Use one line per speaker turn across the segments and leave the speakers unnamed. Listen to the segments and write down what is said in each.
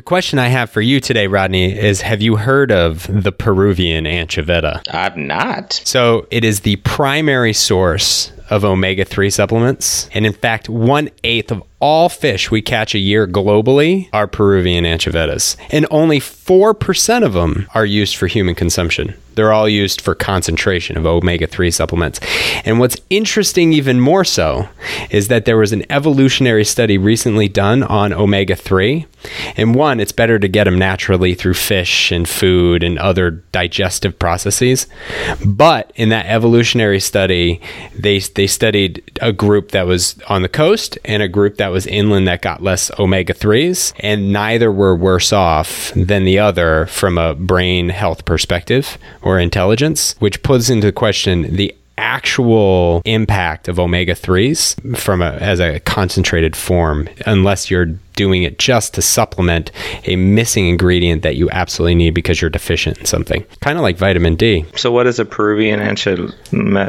The question I have for you today, Rodney, is have you heard of the Peruvian anchoveta?
I've not.
So it is the primary source of omega 3 supplements. And in fact, one eighth of all fish we catch a year globally are Peruvian anchovetas. And only 4% of them are used for human consumption. They're all used for concentration of omega 3 supplements. And what's interesting, even more so, is that there was an evolutionary study recently done on omega 3. And one, it's better to get them naturally through fish and food and other digestive processes. But in that evolutionary study, they, they studied a group that was on the coast and a group that was inland that got less omega 3s. And neither were worse off than the other from a brain health perspective or intelligence, which puts into question the actual impact of omega 3s from a, as a concentrated form unless you're doing it just to supplement a missing ingredient that you absolutely need because you're deficient in something. Kind of like vitamin D.
So what is a Peruvian ancho?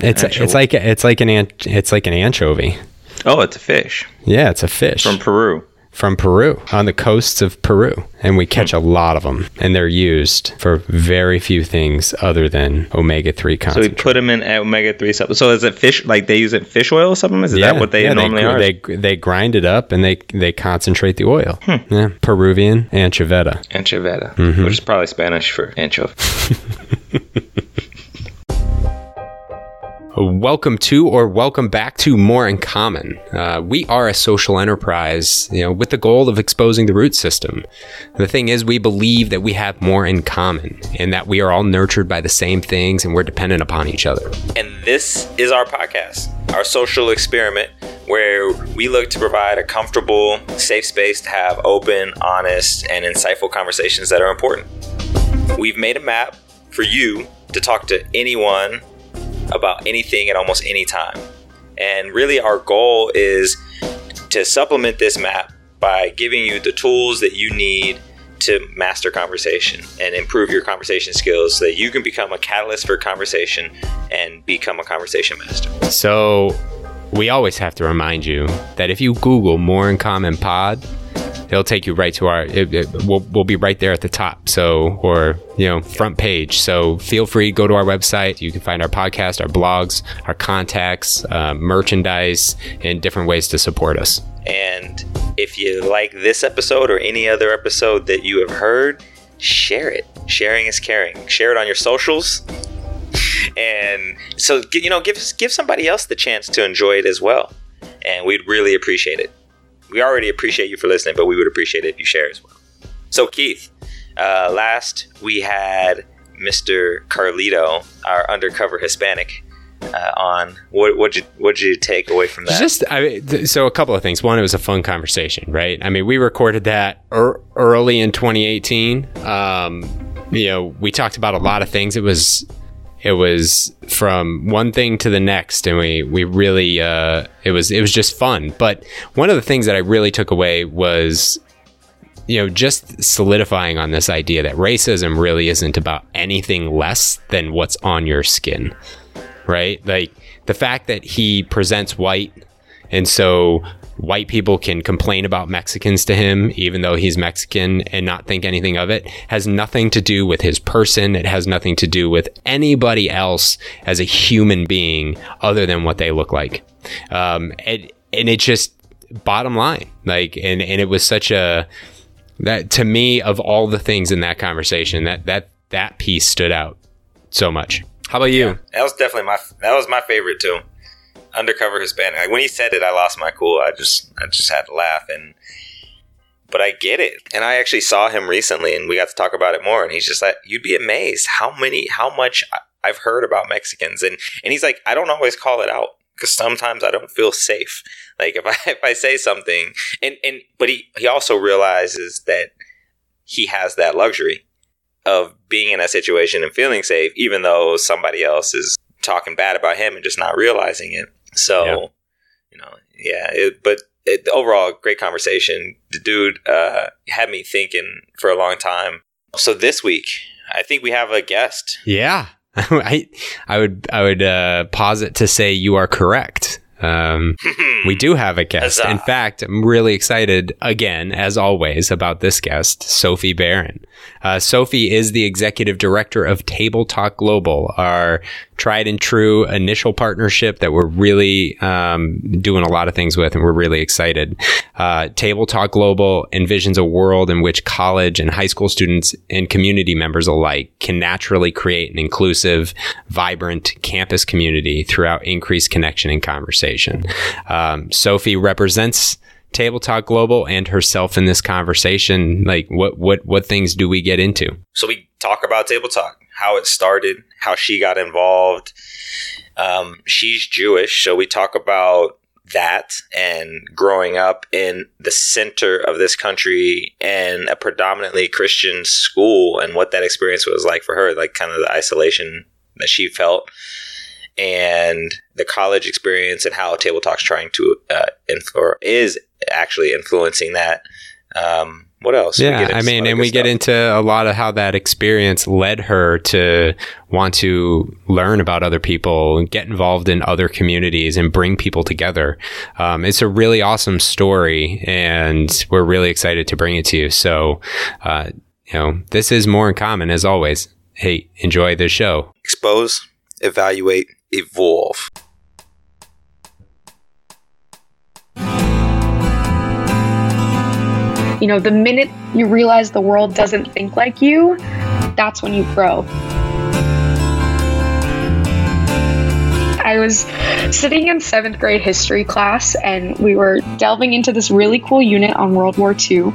it's
ancho-
it's like it's like an- it's like an anchovy.
Oh, it's a fish.
Yeah it's a fish.
From Peru.
From Peru on the coasts of Peru and we catch a lot of them and they're used for very few things other than omega 3
So we put them in omega three supplements. So is it fish? Like they use it fish oil supplements? Is that what they
yeah,
normally are?
They they grind it up and they they concentrate the oil.
Hmm.
Yeah, Peruvian anchoveta.
Anchoveta,
Mm-hmm.
which is probably Spanish for anchovy.
Welcome to or welcome back to More in Common. Uh, we are a social enterprise, you know, with the goal of exposing the root system. The thing is, we believe that we have more in common and that we are all nurtured by the same things and we're dependent upon each other.
And this is our podcast, our social experiment, where we look to provide a comfortable, safe space to have open, honest, and insightful conversations that are important. We've made a map for you to talk to anyone about anything at almost any time. And really, our goal is to supplement this map by giving you the tools that you need to master conversation and improve your conversation skills so that you can become a catalyst for conversation and become a conversation master.
So, we always have to remind you that if you Google More in Common Pod, it'll take you right to our. It, it, we'll, we'll be right there at the top. So, or you know, front page. So feel free go to our website. You can find our podcast, our blogs, our contacts, uh, merchandise, and different ways to support us.
And if you like this episode or any other episode that you have heard, share it. Sharing is caring. Share it on your socials. And so you know, give give somebody else the chance to enjoy it as well. And we'd really appreciate it. We already appreciate you for listening, but we would appreciate it if you share as well. So Keith, uh, last we had Mr. Carlito, our undercover Hispanic, uh, on. What would you what did you take away from that?
Just I, th- so a couple of things. One, it was a fun conversation, right? I mean, we recorded that er- early in 2018. Um, you know, we talked about a lot of things. It was it was from one thing to the next, and we we really uh, it was it was just fun. But one of the things that I really took away was you know, just solidifying on this idea that racism really isn't about anything less than what's on your skin, right? Like the fact that he presents white, and so white people can complain about Mexicans to him, even though he's Mexican, and not think anything of it, has nothing to do with his person. It has nothing to do with anybody else as a human being other than what they look like. Um, and, and it just, bottom line, like, and, and it was such a, that to me of all the things in that conversation that that that piece stood out so much how about you
That was definitely my that was my favorite too. Undercover Hispanic. Like when he said it, I lost my cool. I just I just had to laugh and but I get it. And I actually saw him recently and we got to talk about it more and he's just like you'd be amazed how many how much I've heard about Mexicans and and he's like I don't always call it out because sometimes I don't feel safe. Like if I if I say something and and but he he also realizes that he has that luxury of being in a situation and feeling safe, even though somebody else is talking bad about him and just not realizing it. So,
Yeah.
you know, yeah. It, but it, overall, great conversation. The dude uh, had me thinking for a long time. So this week, I think we have a guest.
yeah i i would i would uh posit to say you are correct Um, we do have a guest.
Huzzah.
In fact, I'm really excited again, as always, about this guest, Sophie Barron. Uh, Sophie is the executive director of Table Talk Global, our tried and true initial partnership that we're really um, doing a lot of things with, and we're really excited. Uh, Table Talk Global envisions a world in which college and high school students and community members alike can naturally create an inclusive, vibrant campus community throughout increased connection and conversation. Um, Sophie represents Table Talk Global and herself in this conversation. Like, what what what things do we get into?
So we talk about table talk, how it started, how she got involved. Um, she's Jewish, so we talk about that and growing up in the center of this country and a predominantly Christian school and what that experience was like for her, like kind of the isolation that she felt and the college experience and how Table Talk's trying to uh, or is actually influencing that. Um, what else?
Yeah, I mean, and we get into a lot of how that experience led her to want to learn about other people, and get involved in other communities, and bring people together. Um, it's a really awesome story, and we're really excited to bring it to you. So, uh, you know, this is more in common as always. Hey, enjoy the show.
expose, evaluate, evolve.
You know, the minute you realize the world doesn't think like you, that's when you grow. I was sitting in seventh grade history class and we were delving into this really cool unit on World War II.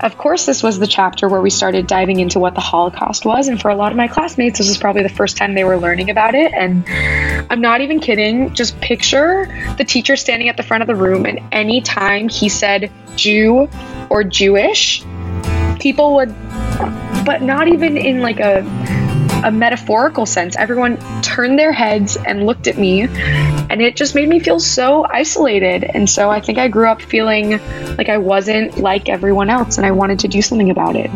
Of course, this was the chapter where we started diving into what the Holocaust was, and for a lot of my classmates, this was probably the first time they were learning about it. And I'm not even kidding, just picture the teacher standing at the front of the room, and anytime he said Jew or Jewish, people would, but not even in like a a metaphorical sense. Everyone turned their heads and looked at me, and it just made me feel so isolated. And so I think I grew up feeling like I wasn't like everyone else, and I wanted to do something about it.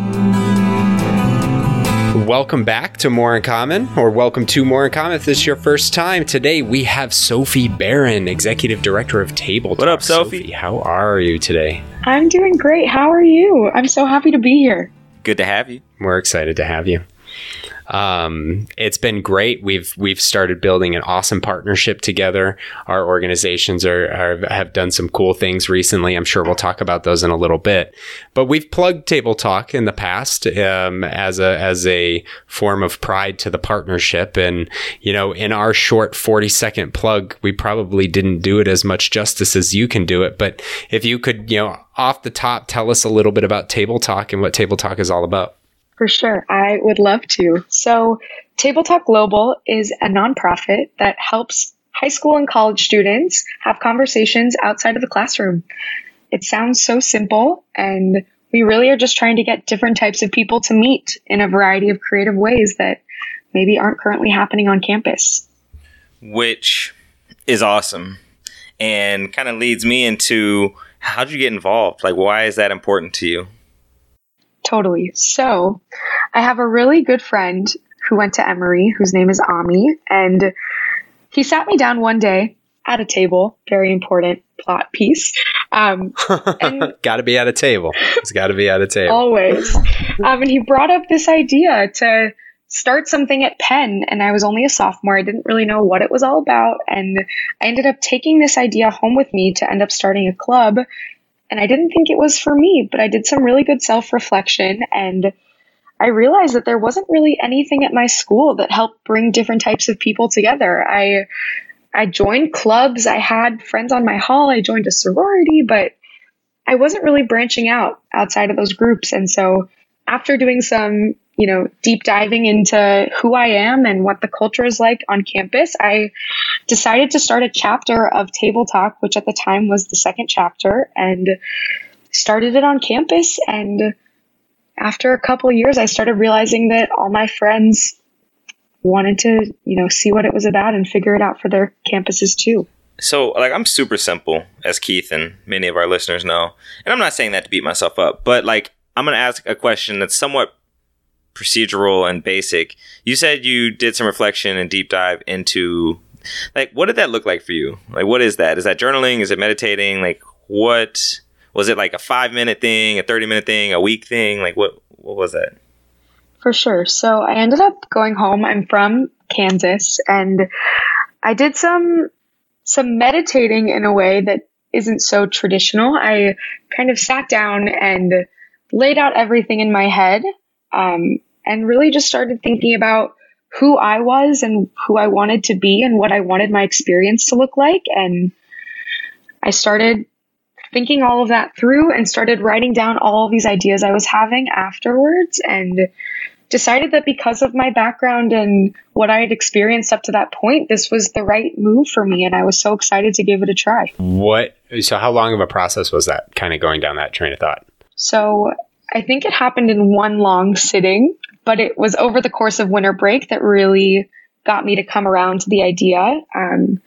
Welcome back to More in Common, or welcome to More in Common if this is your first time. Today we have Sophie Barron, Executive Director of Table.
What
Talk.
up, Sophie?
How are you today?
I'm doing great. How are you? I'm so happy to be here.
Good to have you.
We're excited to have you. Um, it's been great. We've we've started building an awesome partnership together. Our organizations are, are have done some cool things recently. I'm sure we'll talk about those in a little bit. But we've plugged Table Talk in the past um, as a as a form of pride to the partnership. And you know, in our short 40 second plug, we probably didn't do it as much justice as you can do it. But if you could, you know, off the top, tell us a little bit about Table Talk and what Table Talk is all about.
For sure. I would love to. So, Table Talk Global is a nonprofit that helps high school and college students have conversations outside of the classroom. It sounds so simple, and we really are just trying to get different types of people to meet in a variety of creative ways that maybe aren't currently happening on campus.
which is awesome and kind of leads me into how'd you get involved? Like, why is that important to you?
Totally. So, I have a really good friend who went to Emory, whose name is Ami, and he sat me down one day at a table, very important plot piece. Um,
got to be at a table. It's got to be at a table.
always. Um, and he brought up this idea to start something at Penn, and I was only a sophomore. I didn't really know what it was all about, and I ended up taking this idea home with me to end up starting a club. And I didn't think it was for me, but I did some really good self reflection and I realized that there wasn't really anything at my school that helped bring different types of people together. I I joined clubs, I had friends on my hall, I joined a sorority, but I wasn't really branching out outside of those groups. And so after doing some, you know, deep diving into who I am and what the culture is like on campus, I decided to start a chapter of Table Talk, which at the time was the second chapter, and started it on campus. And after a couple years, I started realizing that all my friends wanted to, you know, see what it was about and figure it out for their campuses too.
So, like, I'm super simple, as Keith and many of our listeners know. And I'm not saying that to beat myself up, but like, I'm going to ask a question that's somewhat procedural and basic. You said you did some reflection and deep dive into like what did that look like for you? Like what is that? Is that journaling? Is it meditating? Like what was it like a five minute thing, a thirty minute thing, a week thing? Like what what was that?
For sure. So I ended up going home. I'm from Kansas and I did some some meditating in a way that isn't so traditional. I kind of sat down and laid out everything in my head um, and really just started thinking about who I was and who I wanted to be and what I wanted my experience to look like. And I started thinking all of that through and started writing down all these ideas I was having afterwards and decided that because of my background and what I had experienced up to that point, this was the right move for me. And I was so excited to give it a try.
What? So, how long of a process was that kind of going down that train of thought?
So, I think it happened in one long sitting, but it was over the course of winter break that really got me to come around to the idea. Um,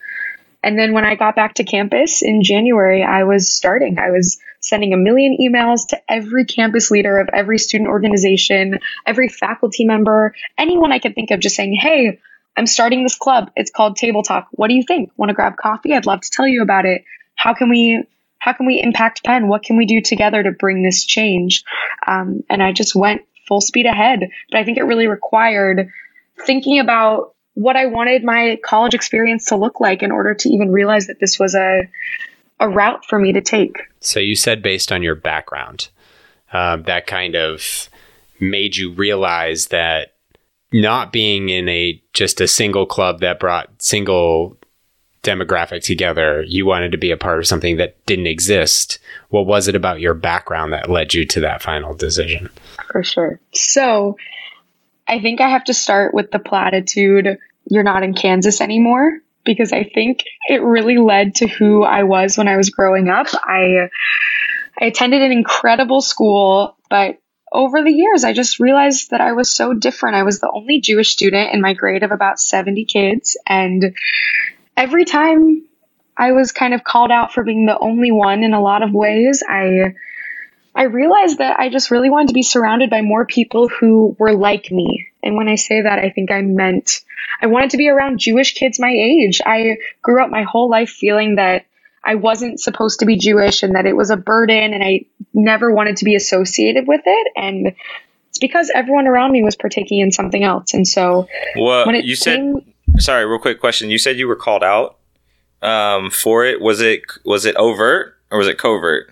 and then when I got back to campus in January, I was starting. I was sending a million emails to every campus leader of every student organization, every faculty member, anyone I could think of, just saying, hey, I'm starting this club. It's called Table Talk. What do you think? Want to grab coffee? I'd love to tell you about it. How can we how can we impact Penn? What can we do together to bring this change? Um, and I just went full speed ahead. But I think it really required thinking about what I wanted my college experience to look like in order to even realize that this was a a route for me to take.
So you said based on your background, uh, that kind of made you realize that not being in a just a single club that brought single demographic together, you wanted to be a part of something that didn't exist. What was it about your background that led you to that final decision?
For sure. So I think I have to start with the platitude you're not in Kansas anymore because I think it really led to who I was when I was growing up. I I attended an incredible school, but over the years I just realized that I was so different. I was the only Jewish student in my grade of about 70 kids and every time I was kind of called out for being the only one in a lot of ways, I I realized that I just really wanted to be surrounded by more people who were like me. And when I say that, I think I meant I wanted to be around Jewish kids my age. I grew up my whole life feeling that I wasn't supposed to be Jewish and that it was a burden and I never wanted to be associated with it. And it's because everyone around me was partaking in something else. And so
well, when it you came, said sorry, real quick question. You said you were called out um, for it. Was it was it overt or was it covert?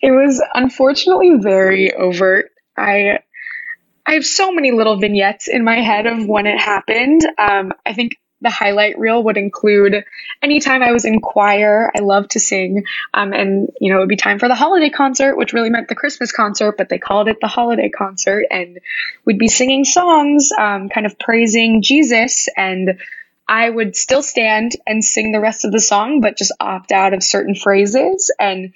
It was unfortunately very overt. I I have so many little vignettes in my head of when it happened. Um, I think the highlight reel would include anytime I was in choir, I love to sing. Um, and, you know, it would be time for the holiday concert, which really meant the Christmas concert, but they called it the holiday concert. And we'd be singing songs, um, kind of praising Jesus. And I would still stand and sing the rest of the song, but just opt out of certain phrases. And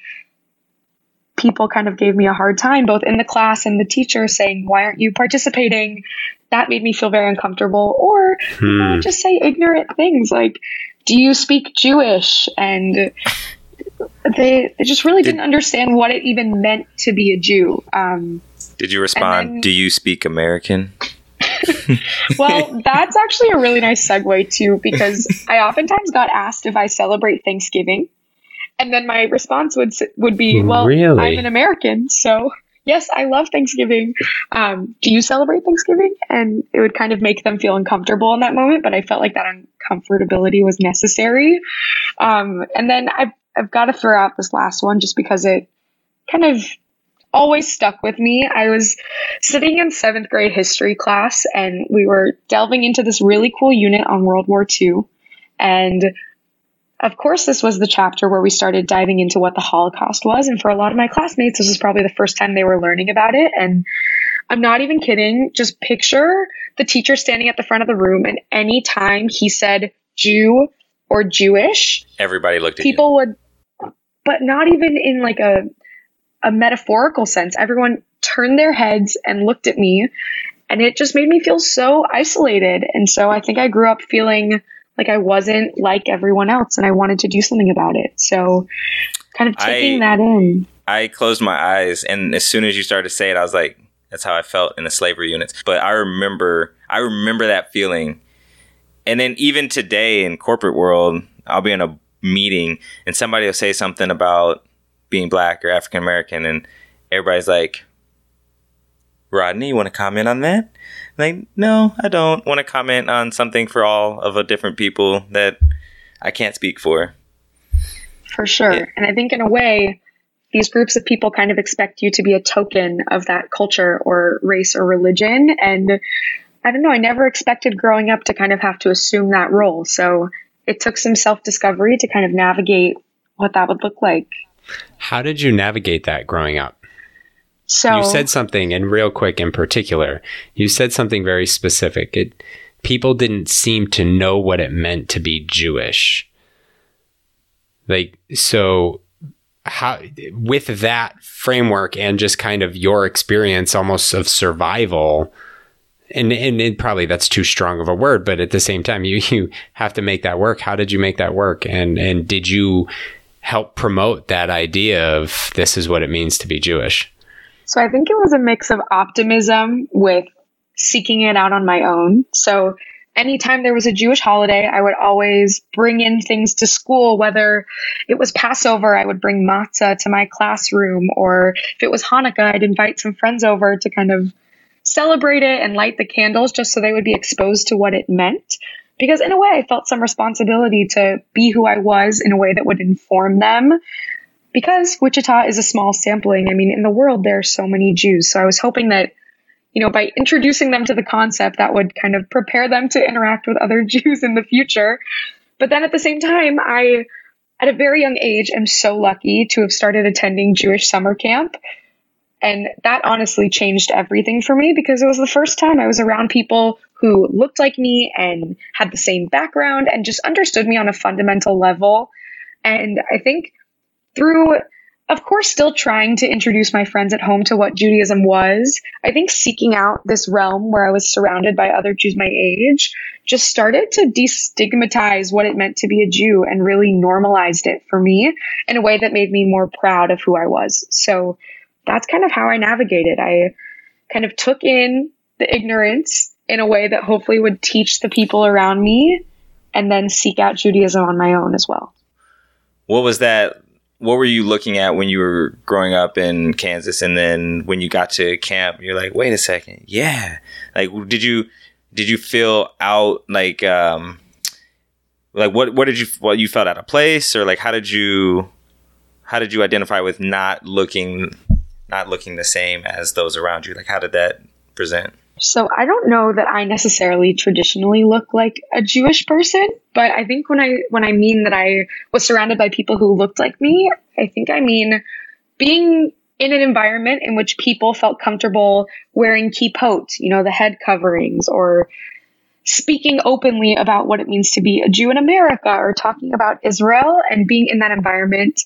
people kind of gave me a hard time, both in the class and the teacher, saying, Why aren't you participating? That made me feel very uncomfortable. Or hmm. just say ignorant things like, Do you speak Jewish? And they, they just really did, not understand what it even meant to be a Jew. Um,
did you respond, then, Do you speak American?
well, that's actually a really nice segue too, because I oftentimes got asked if I celebrate Thanksgiving. And then my response would would be, "Well, really? I'm an American, so yes, I love Thanksgiving. Um, do you celebrate Thanksgiving?" And it would kind of make them feel uncomfortable in that moment, but I felt like that uncomfortability was necessary. Um, and then I've I've got to throw out this last one just because it kind of always stuck with me. I was sitting in seventh grade history class and we were delving into this really cool unit on World War II. And of course, this was the chapter where we started diving into what the Holocaust was. And for a lot of my classmates, this was probably the first time they were learning about it. And I'm not even kidding. Just picture the teacher standing at the front of the room, and any time he said Jew or Jewish,
everybody looked at
people you. would, but not even in like a a metaphorical sense. Everyone turned their heads and looked at me, and it just made me feel so isolated. And so I think I grew up feeling like I wasn't like everyone else and I wanted to do something about it. So kind of taking I, that in.
I closed my eyes and as soon as you started to say it, I was like, that's how I felt in the slavery units. But I remember I remember that feeling and then even today in corporate world, I'll be in a meeting and somebody will say something about being black or African American, and everybody's like, Rodney, you want to comment on that? Like, no, I don't want to comment on something for all of a different people that I can't speak for.
For sure. Yeah. And I think in a way, these groups of people kind of expect you to be a token of that culture or race or religion. And I don't know, I never expected growing up to kind of have to assume that role. So it took some self discovery to kind of navigate what that would look like.
How did you navigate that growing up? So you said something, and real quick in particular, you said something very specific. It people didn't seem to know what it meant to be Jewish. Like so how with that framework and just kind of your experience almost of survival and and it, probably that's too strong of a word but at the same time you you have to make that work how did you make that work and and did you help promote that idea of this is what it means to be jewish
so i think it was a mix of optimism with seeking it out on my own so anytime there was a Jewish holiday, I would always bring in things to school, whether it was Passover, I would bring matzah to my classroom, or if it was Hanukkah, I'd invite some friends over to kind of celebrate it and light the candles just so they would be exposed to what it meant. Because in a way, I felt some responsibility to be who I was in a way that would inform them. Because Wichita is a small sampling, I mean, in the world, there are so many Jews. So I was hoping that you know, by introducing them to the concept, that would kind of prepare them to interact with other Jews in the future. But then at the same time, I, at a very young age, am so lucky to have started attending Jewish summer camp. And that honestly changed everything for me because it was the first time I was around people who looked like me and had the same background and just understood me on a fundamental level. And I think through of course, still trying to introduce my friends at home to what Judaism was. I think seeking out this realm where I was surrounded by other Jews my age just started to destigmatize what it meant to be a Jew and really normalized it for me in a way that made me more proud of who I was. So that's kind of how I navigated. I kind of took in the ignorance in a way that hopefully would teach the people around me and then seek out Judaism on my own as well.
What was that what were you looking at when you were growing up in Kansas, and then when you got to camp, you're like, wait a second, yeah. Like, did you did you feel out like um like what what did you what you felt out of place, or like how did you how did you identify with not looking not looking the same as those around you? Like, how did that present?
So I don't know that I necessarily traditionally look like a Jewish person, but I think when I when I mean that I was surrounded by people who looked like me, I think I mean being in an environment in which people felt comfortable wearing kippot, you know, the head coverings, or speaking openly about what it means to be a Jew in America, or talking about Israel and being in that environment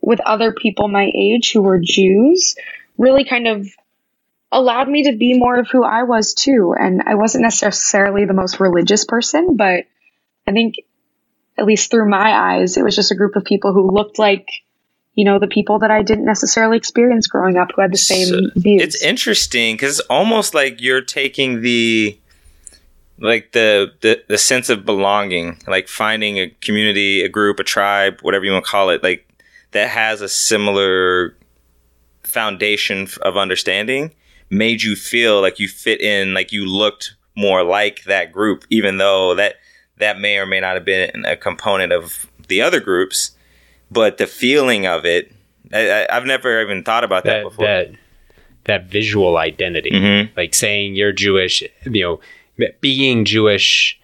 with other people my age who were Jews really kind of allowed me to be more of who I was too. And I wasn't necessarily the most religious person, but I think, at least through my eyes, it was just a group of people who looked like, you know, the people that I didn't necessarily experience growing up who had the same so views.
It's interesting because it's almost like you're taking the like the, the the sense of belonging like finding a community a group a tribe whatever you want to call it like that has a similar foundation of understanding made you feel like you fit in, like you looked more like that group, even though that that may or may not have been a component of the other groups. But the feeling of it, I, have never even thought about that, that before.
That, that visual identity, mm-hmm. like saying you're Jewish, you know, being Jewish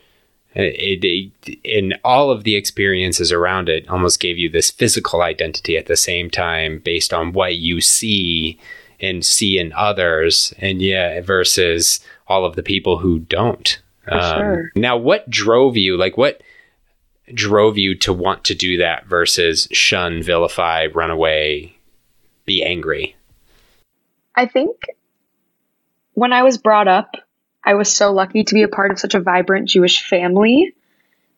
it, it, in all of the experiences around it almost gave you this physical identity at the same time based on what you see and see in others and yeah versus all of the people who don't um, sure. now what drove you like what drove you to want to do that versus shun vilify run away be angry
i think when i was brought up i was so lucky to be a part of such a vibrant jewish family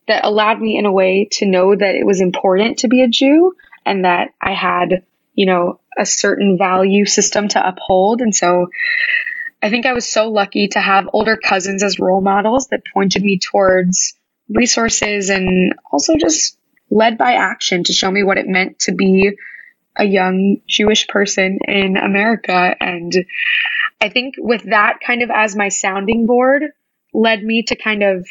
that allowed me in a way to know that it was important to be a jew and that i had you know a certain value system to uphold. And so I think I was so lucky to have older cousins as role models that pointed me towards resources and also just led by action to show me what it meant to be a young Jewish person in America. And I think with that kind of as my sounding board led me to kind of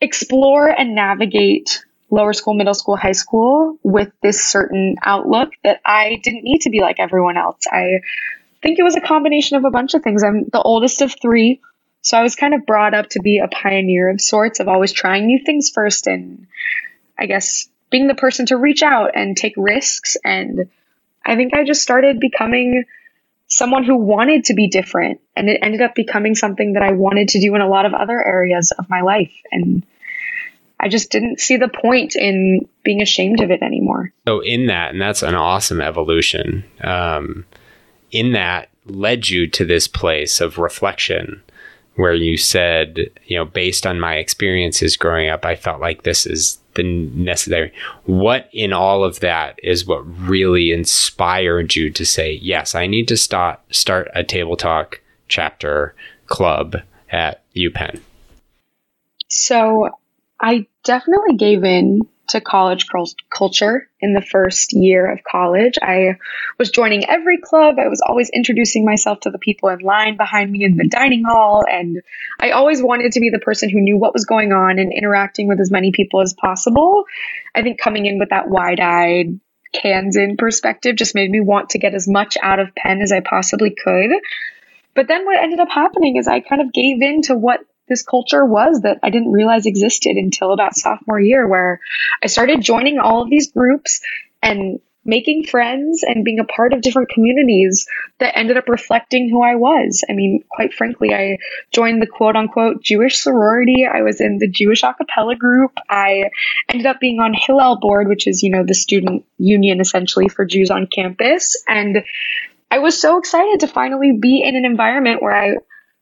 explore and navigate lower school, middle school, high school with this certain outlook that I didn't need to be like everyone else. I think it was a combination of a bunch of things. I'm the oldest of three, so I was kind of brought up to be a pioneer of sorts of always trying new things first and I guess being the person to reach out and take risks. And I think I just started becoming someone who wanted to be different. And it ended up becoming something that I wanted to do in a lot of other areas of my life. And I just didn't see the point in being ashamed of it anymore.
So, in that, and that's an awesome evolution, um, in that led you to this place of reflection where you said, you know, based on my experiences growing up, I felt like this is the necessary. What in all of that is what really inspired you to say, yes, I need to start start a table talk chapter club at UPenn?
So I definitely gave in to college culture in the first year of college. I was joining every club. I was always introducing myself to the people in line behind me in the dining hall. And I always wanted to be the person who knew what was going on and interacting with as many people as possible. I think coming in with that wide eyed, Kansan perspective just made me want to get as much out of Penn as I possibly could. But then what ended up happening is I kind of gave in to what this culture was that I didn't realize existed until about sophomore year, where I started joining all of these groups and making friends and being a part of different communities that ended up reflecting who I was. I mean, quite frankly, I joined the quote unquote Jewish sorority. I was in the Jewish a cappella group. I ended up being on Hillel board, which is, you know, the student union essentially for Jews on campus. And I was so excited to finally be in an environment where I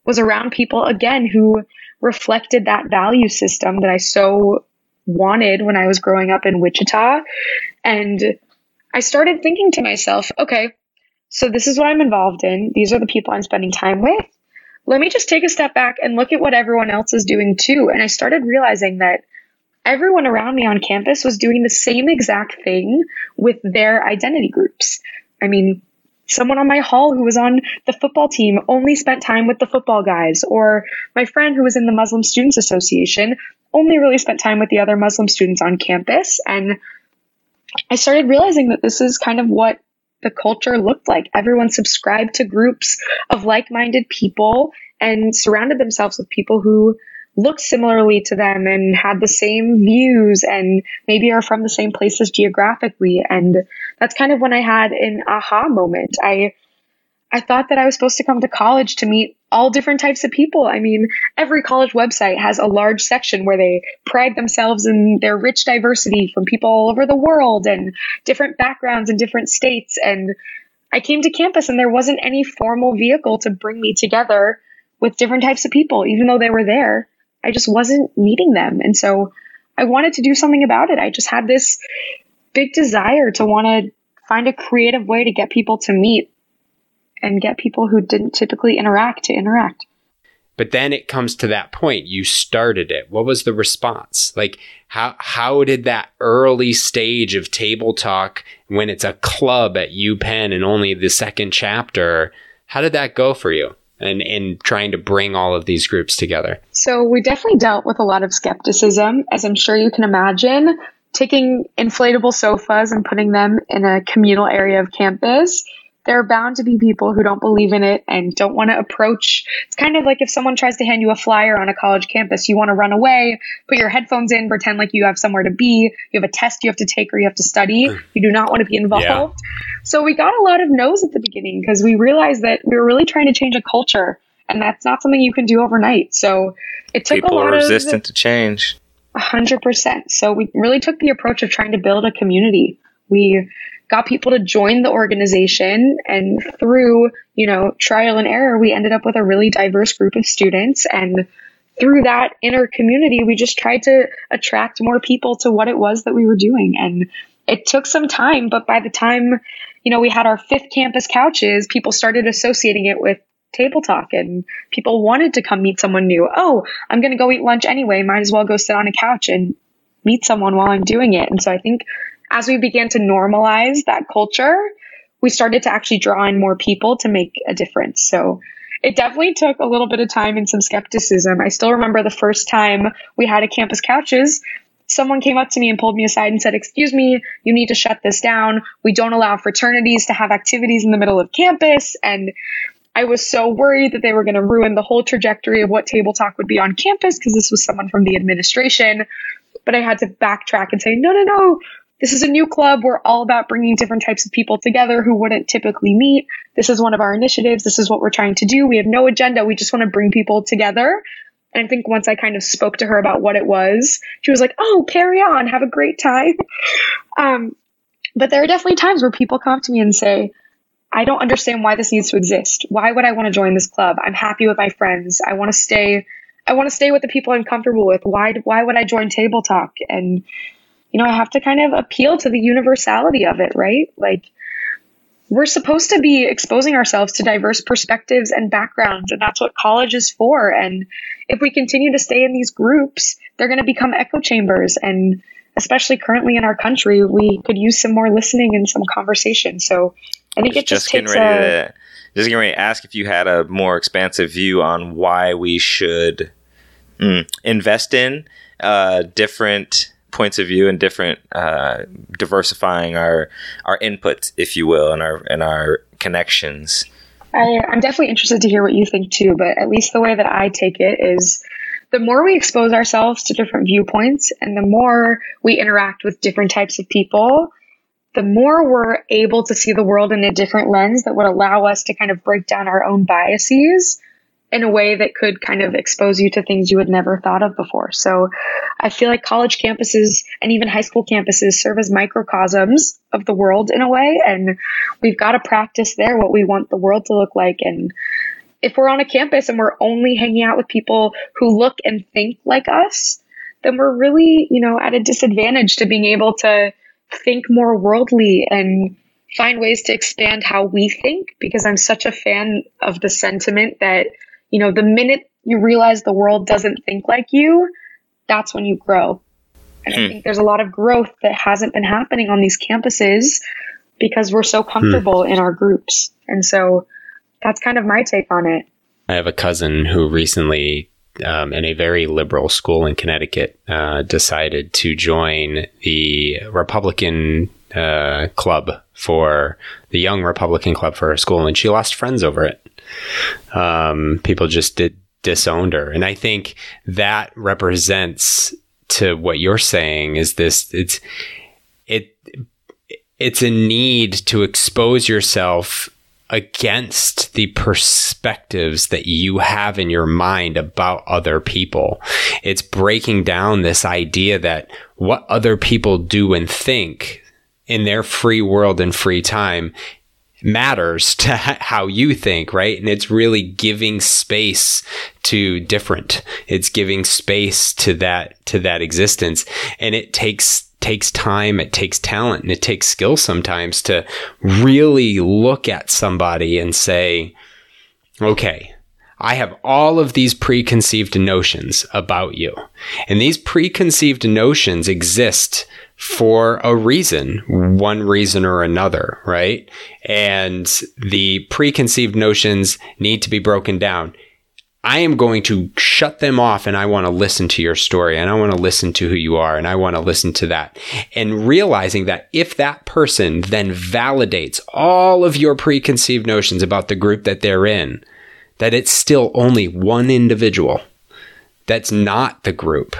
was around people again who reflected that value system that I so wanted when I was growing up in Wichita. And I started thinking to myself, okay, so this is what I'm involved in. These are the people I'm spending time with. Let me just take a step back and look at what everyone else is doing too. And I started realizing that everyone around me on campus was doing the same exact thing with their identity groups. I mean, someone on my hall who was on the football team only spent time with the football guys, or my friend who was in the Muslim Students Association only really spent time with the other Muslim students on campus. And I started realizing that this is kind of what the culture looked like. Everyone subscribed to groups of like minded people and surrounded themselves with people who looked similarly to them and had the same views and maybe are from the same places geographically. And that's kind of when I had an aha moment. I I thought that I was supposed to come to college to meet all different types of people. I mean, every college website has a large section where they pride themselves in their rich diversity from people all over the world and different backgrounds and different states. And I came to campus and there wasn't any formal vehicle to bring me together with different types of people, even though they were there. I just wasn't meeting them. And so I wanted to do something about it. I just had this big desire to want to find a creative way to get people to meet and get people who didn't typically interact to interact.
But then it comes to that point. You started it. What was the response? Like how how did that early stage of table talk when it's a club at UPenn and only the second chapter, how did that go for you? And in trying to bring all of these groups together?
So we definitely dealt with a lot of skepticism, as I'm sure you can imagine. Taking inflatable sofas and putting them in a communal area of campus there are bound to be people who don't believe in it and don't want to approach. It's kind of like if someone tries to hand you a flyer on a college campus, you want to run away, put your headphones in, pretend like you have somewhere to be, you have a test you have to take or you have to study. You do not want to be involved. Yeah. So we got a lot of no's at the beginning because we realized that we were really trying to change a culture and that's not something you can do overnight. So it took
people
a lot
are resistant of, to change.
A hundred percent. So we really took the approach of trying to build a community. We got people to join the organization and through you know trial and error we ended up with a really diverse group of students and through that inner community we just tried to attract more people to what it was that we were doing and it took some time but by the time you know we had our fifth campus couches people started associating it with table talk and people wanted to come meet someone new. Oh, I'm going to go eat lunch anyway. Might as well go sit on a couch and meet someone while I'm doing it. And so I think as we began to normalize that culture, we started to actually draw in more people to make a difference. So it definitely took a little bit of time and some skepticism. I still remember the first time we had a campus couches, someone came up to me and pulled me aside and said, Excuse me, you need to shut this down. We don't allow fraternities to have activities in the middle of campus. And I was so worried that they were going to ruin the whole trajectory of what Table Talk would be on campus because this was someone from the administration. But I had to backtrack and say, No, no, no. This is a new club. We're all about bringing different types of people together who wouldn't typically meet. This is one of our initiatives. This is what we're trying to do. We have no agenda. We just want to bring people together. And I think once I kind of spoke to her about what it was, she was like, "Oh, carry on. Have a great time." Um, but there are definitely times where people come to me and say, I don't understand why this needs to exist. Why would I want to join this club? I'm happy with my friends. I want to stay I want to stay with the people I'm comfortable with. Why why would I join table talk? And you know, I have to kind of appeal to the universality of it, right? Like, we're supposed to be exposing ourselves to diverse perspectives and backgrounds, and that's what college is for. And if we continue to stay in these groups, they're going to become echo chambers. And especially currently in our country, we could use some more listening and some conversation. So I think it just, just takes
getting ready a, to just getting ready to ask if you had a more expansive view on why we should mm, invest in uh, different points of view and different uh, diversifying our our inputs, if you will, and our and our connections.
I, I'm definitely interested to hear what you think too, but at least the way that I take it is the more we expose ourselves to different viewpoints and the more we interact with different types of people, the more we're able to see the world in a different lens that would allow us to kind of break down our own biases in a way that could kind of expose you to things you had never thought of before. So I feel like college campuses and even high school campuses serve as microcosms of the world in a way. And we've got to practice there what we want the world to look like. And if we're on a campus and we're only hanging out with people who look and think like us, then we're really, you know, at a disadvantage to being able to think more worldly and find ways to expand how we think because I'm such a fan of the sentiment that you know, the minute you realize the world doesn't think like you, that's when you grow. And I hmm. think there's a lot of growth that hasn't been happening on these campuses because we're so comfortable hmm. in our groups. And so that's kind of my take on it.
I have a cousin who recently, um, in a very liberal school in Connecticut, uh, decided to join the Republican uh, club for the young Republican club for her school, and she lost friends over it. Um, people just did disowned her, and I think that represents to what you're saying is this. It's it it's a need to expose yourself against the perspectives that you have in your mind about other people. It's breaking down this idea that what other people do and think in their free world and free time matters to how you think, right? And it's really giving space to different. It's giving space to that to that existence. And it takes takes time, it takes talent, and it takes skill sometimes to really look at somebody and say, okay, I have all of these preconceived notions about you. And these preconceived notions exist for a reason, one reason or another, right? And the preconceived notions need to be broken down. I am going to shut them off and I want to listen to your story and I want to listen to who you are and I want to listen to that. And realizing that if that person then validates all of your preconceived notions about the group that they're in, that it's still only one individual. That's not the group.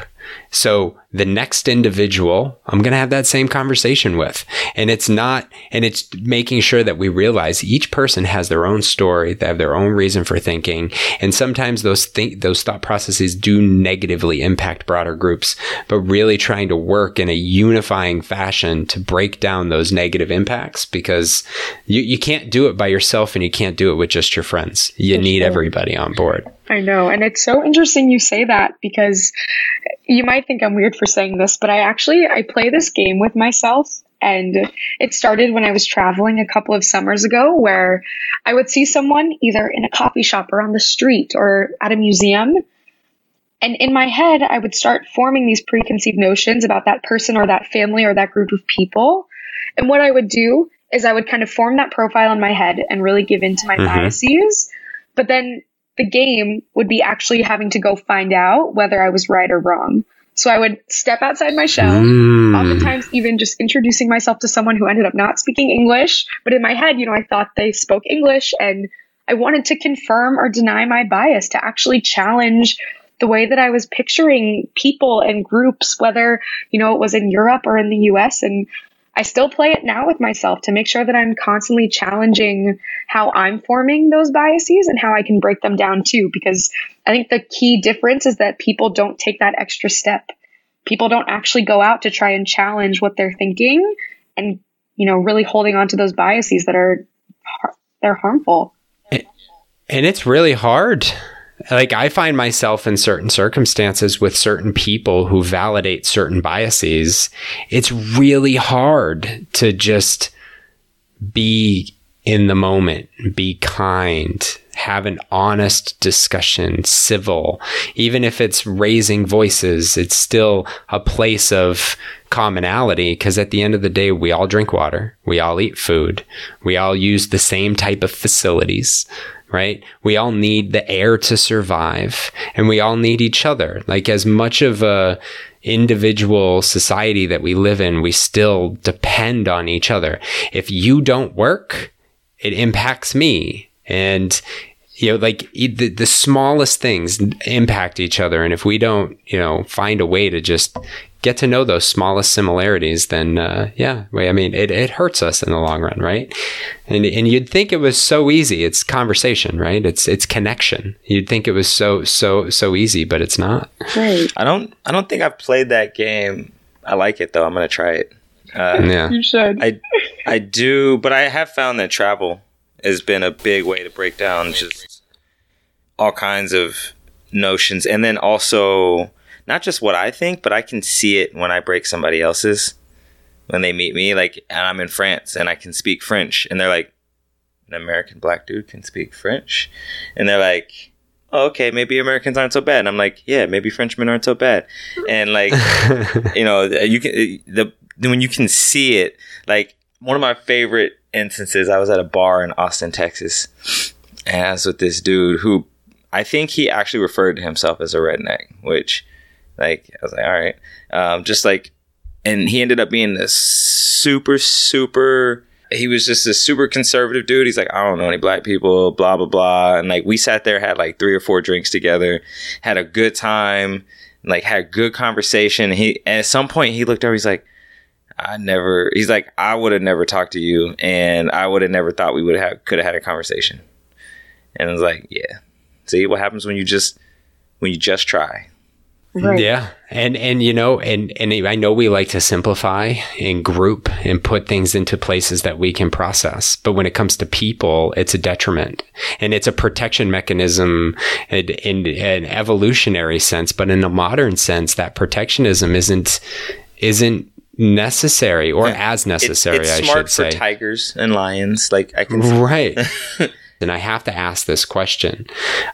So the next individual I'm going to have that same conversation with. And it's not, and it's making sure that we realize each person has their own story. They have their own reason for thinking. And sometimes those think, those thought processes do negatively impact broader groups, but really trying to work in a unifying fashion to break down those negative impacts because you, you can't do it by yourself and you can't do it with just your friends. You need everybody on board.
I know. And it's so interesting you say that because you might think I'm weird for saying this, but I actually I play this game with myself And it started when I was traveling a couple of summers ago, where I would see someone either in a coffee shop or on the street or at a museum. And in my head, I would start forming these preconceived notions about that person or that family or that group of people. And what I would do is I would kind of form that profile in my head and really give into my mm-hmm. biases. But then the game would be actually having to go find out whether I was right or wrong. So I would step outside my shell, mm. oftentimes even just introducing myself to someone who ended up not speaking English. But in my head, you know, I thought they spoke English and I wanted to confirm or deny my bias to actually challenge the way that I was picturing people and groups, whether, you know, it was in Europe or in the US. And I still play it now with myself to make sure that I'm constantly challenging how I'm forming those biases and how I can break them down too. Because I think the key difference is that people don't take that extra step. People don't actually go out to try and challenge what they're thinking and, you know, really holding on to those biases that are, they're harmful.
And it's really hard like I find myself in certain circumstances with certain people who validate certain biases. It's really hard to just be in the moment, be kind, have an honest discussion, civil. Even if it's raising voices, it's still a place of commonality because at the end of the day, we all drink water, we all eat food, we all use the same type of facilities right? We all need the air to survive and we all need each other. Like as much of a individual society that we live in, we still depend on each other. If you don't work, it impacts me. And you know, like the, the smallest things impact each other. And if we don't, you know, find a way to just get to know those smallest similarities, then uh, yeah, I mean, it, it hurts us in the long run, right? And and you'd think it was so easy. It's conversation, right? It's it's connection. You'd think it was so so so easy, but it's not.
Right. I don't I don't think I've played that game. I like it though. I'm gonna try it.
Uh, yeah, you should.
I I do, but I have found that travel has been a big way to break down just all kinds of notions, and then also not just what I think, but I can see it when I break somebody else's when they meet me. Like, and I'm in France and I can speak French, and they're like, an American black dude can speak French, and they're like, oh, okay, maybe Americans aren't so bad. And I'm like, yeah, maybe Frenchmen aren't so bad, and like, you know, you can the when you can see it, like one of my favorite instances. I was at a bar in Austin, Texas, and I was with this dude who I think he actually referred to himself as a redneck, which like I was like, all right, um, just like, and he ended up being this super super. He was just a super conservative dude. He's like, I don't know any black people, blah blah blah. And like we sat there, had like three or four drinks together, had a good time, like had good conversation. He at some point he looked over, he's like, I never. He's like, I would have never talked to you, and I would have never thought we would have could have had a conversation. And I was like, yeah. See what happens when you just when you just try.
Right. Yeah. And and you know, and and I know we like to simplify and group and put things into places that we can process. But when it comes to people, it's a detriment. And it's a protection mechanism in, in an evolutionary sense, but in a modern sense, that protectionism isn't isn't necessary or yeah. as necessary, it's, it's I should say.
Smart tigers and lions. Like I can
Right. and I have to ask this question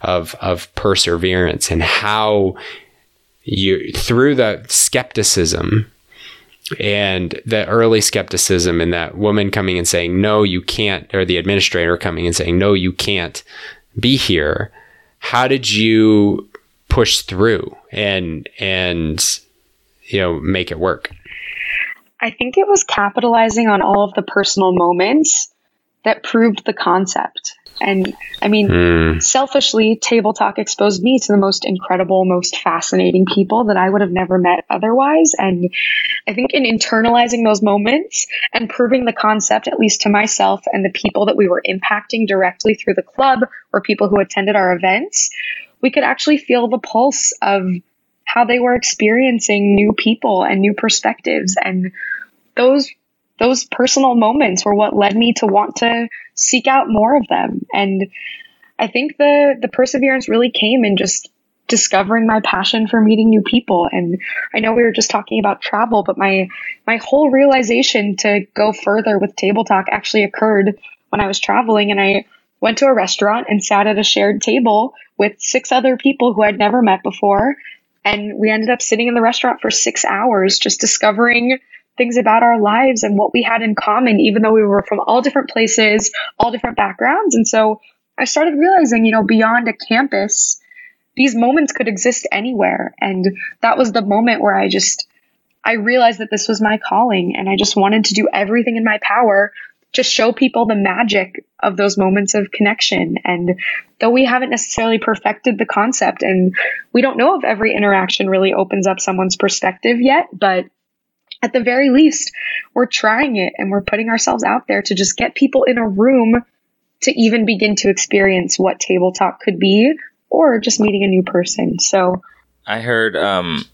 of of perseverance and how you through the skepticism and the early skepticism and that woman coming and saying no you can't or the administrator coming and saying no you can't be here how did you push through and and you know make it work
i think it was capitalizing on all of the personal moments that proved the concept and I mean, mm. selfishly, Table Talk exposed me to the most incredible, most fascinating people that I would have never met otherwise. And I think in internalizing those moments and proving the concept, at least to myself and the people that we were impacting directly through the club or people who attended our events, we could actually feel the pulse of how they were experiencing new people and new perspectives. And those those personal moments were what led me to want to seek out more of them. And I think the the perseverance really came in just discovering my passion for meeting new people. And I know we were just talking about travel, but my my whole realization to go further with table talk actually occurred when I was traveling and I went to a restaurant and sat at a shared table with six other people who I'd never met before. And we ended up sitting in the restaurant for six hours just discovering things about our lives and what we had in common, even though we were from all different places, all different backgrounds. And so I started realizing, you know, beyond a campus, these moments could exist anywhere. And that was the moment where I just, I realized that this was my calling and I just wanted to do everything in my power to show people the magic of those moments of connection. And though we haven't necessarily perfected the concept and we don't know if every interaction really opens up someone's perspective yet, but at the very least, we're trying it and we're putting ourselves out there to just get people in a room to even begin to experience what table talk could be or just meeting a new person. So
I heard um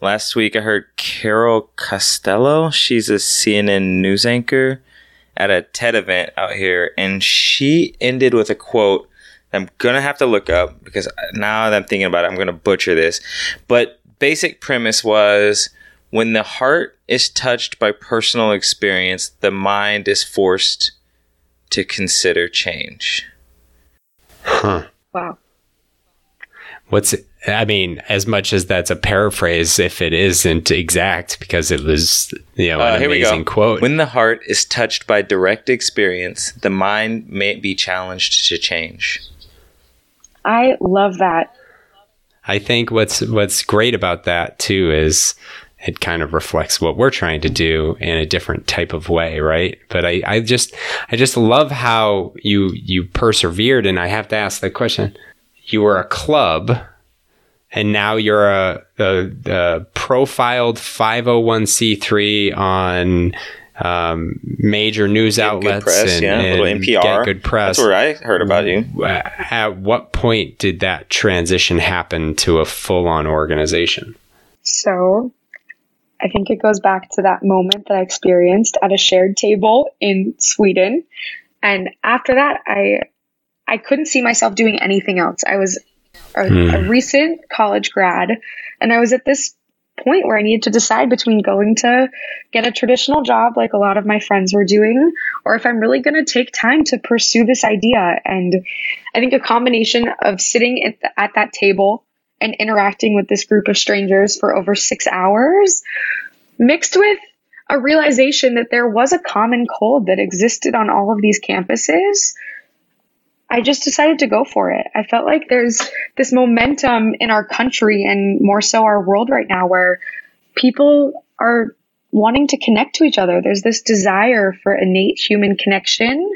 last week I heard Carol Costello, she's a CNN news anchor at a TED event out here and she ended with a quote I'm to have to look up because now that I'm thinking about it I'm to butcher this. But basic premise was when the heart is touched by personal experience, the mind is forced to consider change.
Huh.
Wow.
What's I mean, as much as that's a paraphrase, if it isn't exact, because it was you know an
Uh, here we
amazing
go.
quote.
When the heart is touched by direct experience, the mind may be challenged to change.
I love that.
I think what's what's great about that too is it kind of reflects what we're trying to do in a different type of way, right? But I, I just I just love how you you persevered and I have to ask the question. You were a club and now you're a, a, a profiled 501c3 on um, major news
Get
outlets
good press,
and,
yeah, a little NPR.
get good press.
That's where I heard about you.
At what point did that transition happen to a full on organization?
So I think it goes back to that moment that I experienced at a shared table in Sweden. And after that, I I couldn't see myself doing anything else. I was a, a hmm. recent college grad, and I was at this point where I needed to decide between going to get a traditional job like a lot of my friends were doing, or if I'm really going to take time to pursue this idea. And I think a combination of sitting at, the, at that table and interacting with this group of strangers for over six hours, mixed with a realization that there was a common cold that existed on all of these campuses. I just decided to go for it. I felt like there's this momentum in our country and more so our world right now where people are wanting to connect to each other. There's this desire for innate human connection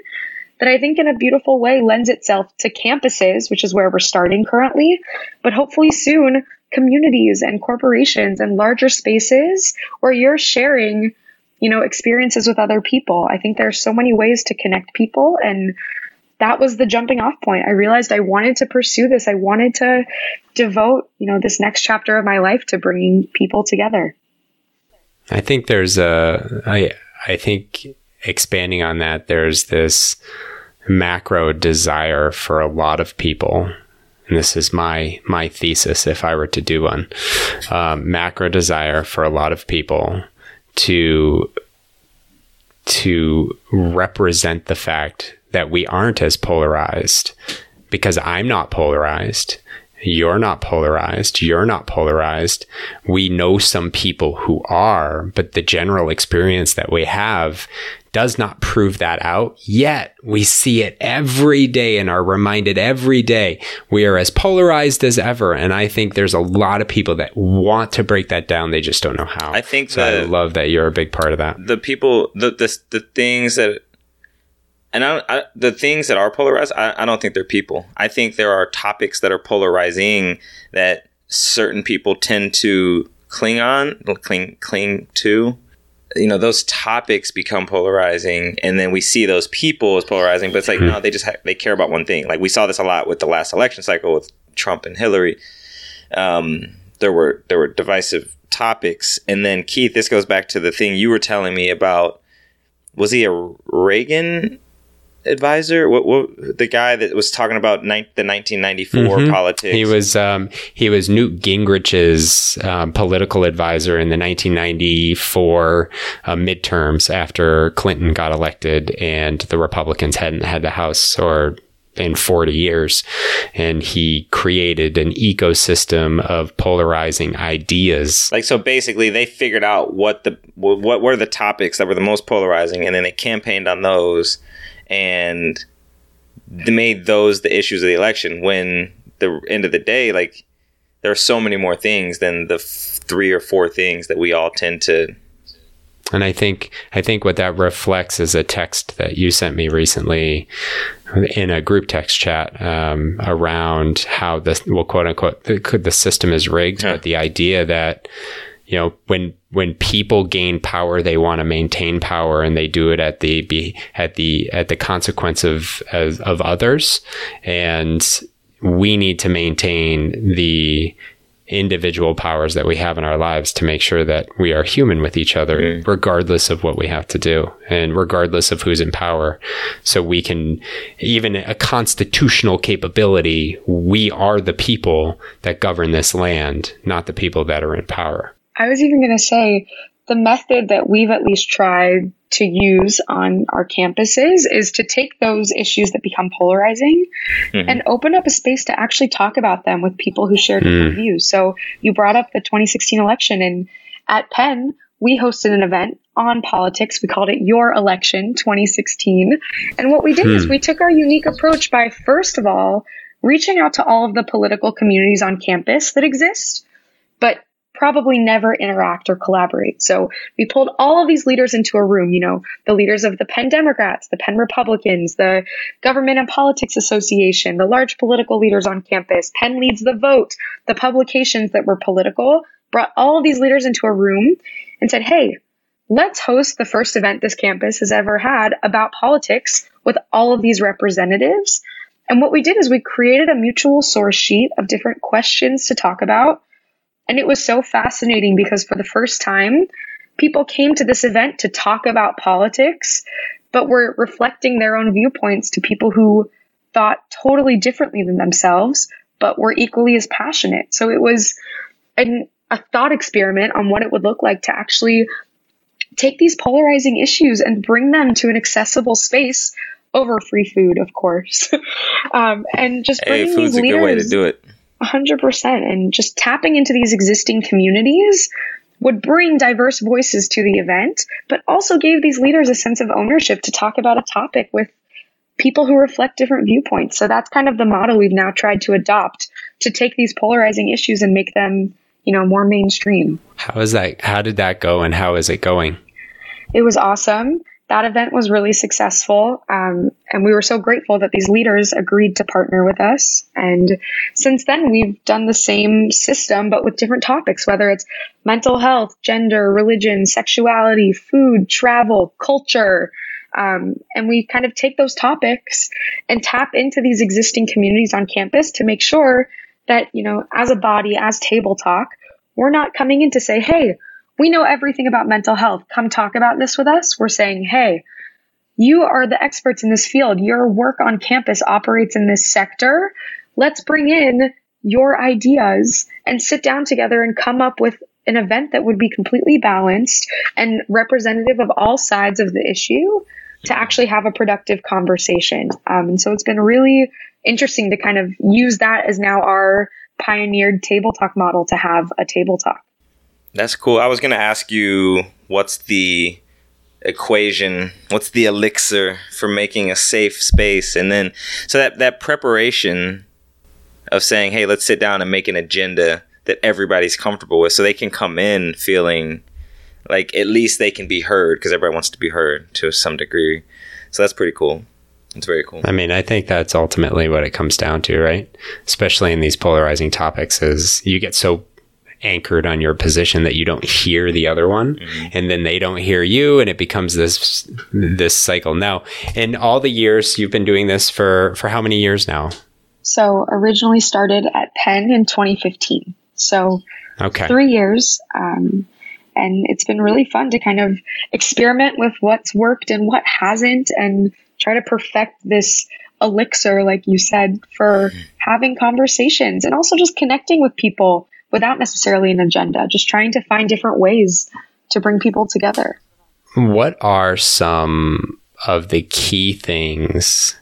that I think in a beautiful way lends itself to campuses, which is where we're starting currently, but hopefully soon communities and corporations and larger spaces where you're sharing, you know, experiences with other people. I think there are so many ways to connect people and that was the jumping off point. I realized I wanted to pursue this. I wanted to devote, you know, this next chapter of my life to bringing people together.
I think there's a I I think expanding on that there's this macro desire for a lot of people. And this is my my thesis if I were to do one. Um, macro desire for a lot of people to to represent the fact that we aren't as polarized because I'm not polarized you're not polarized. You're not polarized. We know some people who are, but the general experience that we have does not prove that out. Yet we see it every day and are reminded every day we are as polarized as ever. And I think there's a lot of people that want to break that down. They just don't know how.
I think
so. I love that you're a big part of that.
The people, the the, the things that, and I, I, the things that are polarized, I, I don't think they're people. I think there are topics that are polarizing that certain people tend to cling on, cling cling to. You know, those topics become polarizing, and then we see those people as polarizing. But it's like, no, they just ha- they care about one thing. Like we saw this a lot with the last election cycle with Trump and Hillary. Um, there were there were divisive topics, and then Keith, this goes back to the thing you were telling me about. Was he a Reagan advisor? What, what the guy that was talking about ni- the 1994 mm-hmm. politics?
He was um, he was Newt Gingrich's um, political advisor in the 1994 uh, midterms after Clinton got elected and the Republicans hadn't had the House or in 40 years. And he created an ecosystem of polarizing ideas.
Like, so basically, they figured out what the what were the topics that were the most polarizing, and then they campaigned on those and they made those the issues of the election when the end of the day like there are so many more things than the f- three or four things that we all tend to
and I think I think what that reflects is a text that you sent me recently in a group text chat um, around how the well quote unquote the, the system is rigged, yeah. but the idea that you know when when people gain power they want to maintain power and they do it at the be at the at the consequence of of, of others and we need to maintain the individual powers that we have in our lives to make sure that we are human with each other, mm. regardless of what we have to do and regardless of who's in power. So we can, even a constitutional capability, we are the people that govern this land, not the people that are in power.
I was even going to say the method that we've at least tried to use on our campuses is to take those issues that become polarizing mm-hmm. and open up a space to actually talk about them with people who share different mm. views. So you brought up the 2016 election and at Penn, we hosted an event on politics. We called it Your Election 2016. And what we did hmm. is we took our unique approach by, first of all, reaching out to all of the political communities on campus that exist, but probably never interact or collaborate. So we pulled all of these leaders into a room, you know, the leaders of the Penn Democrats, the Penn Republicans, the Government and Politics Association, the large political leaders on campus, Penn Leads the Vote, the publications that were political, brought all of these leaders into a room and said, hey, let's host the first event this campus has ever had about politics with all of these representatives. And what we did is we created a mutual source sheet of different questions to talk about and it was so fascinating because for the first time, people came to this event to talk about politics, but were reflecting their own viewpoints to people who thought totally differently than themselves, but were equally as passionate. So it was an, a thought experiment on what it would look like to actually take these polarizing issues and bring them to an accessible space over free food, of course. um, and just bringing
hey, food's
these
a
leaders,
good way to do it
100%. And just tapping into these existing communities would bring diverse voices to the event, but also gave these leaders a sense of ownership to talk about a topic with people who reflect different viewpoints. So that's kind of the model we've now tried to adopt to take these polarizing issues and make them, you know, more mainstream.
How is that? How did that go and how is it going?
It was awesome that event was really successful. Um, and we were so grateful that these leaders agreed to partner with us. And since then, we've done the same system, but with different topics, whether it's mental health, gender, religion, sexuality, food, travel, culture. Um, and we kind of take those topics and tap into these existing communities on campus to make sure that, you know, as a body, as table talk, we're not coming in to say, hey, we know everything about mental health. Come talk about this with us. We're saying, hey, you are the experts in this field. Your work on campus operates in this sector. Let's bring in your ideas and sit down together and come up with an event that would be completely balanced and representative of all sides of the issue to actually have a productive conversation. Um, and so it's been really interesting to kind of use that as now our pioneered table talk model to have a table talk.
That's cool. I was going to ask you what's the equation, what's the elixir for making a safe space? And then, so that, that preparation of saying, hey, let's sit down and make an agenda that everybody's comfortable with so they can come in feeling like at least they can be heard because everybody wants to be heard to some degree. So that's pretty cool. It's very cool.
I mean, I think that's ultimately what it comes down to, right? Especially in these polarizing topics is you get so anchored on your position that you don't hear the other one mm-hmm. and then they don't hear you and it becomes this this cycle. Now in all the years you've been doing this for for how many years now?
So originally started at penn in 2015 so
okay.
three years um, and it's been really fun to kind of experiment with what's worked and what hasn't and try to perfect this elixir, like you said, for having conversations and also just connecting with people without necessarily an agenda, just trying to find different ways to bring people together.
What are some of the key things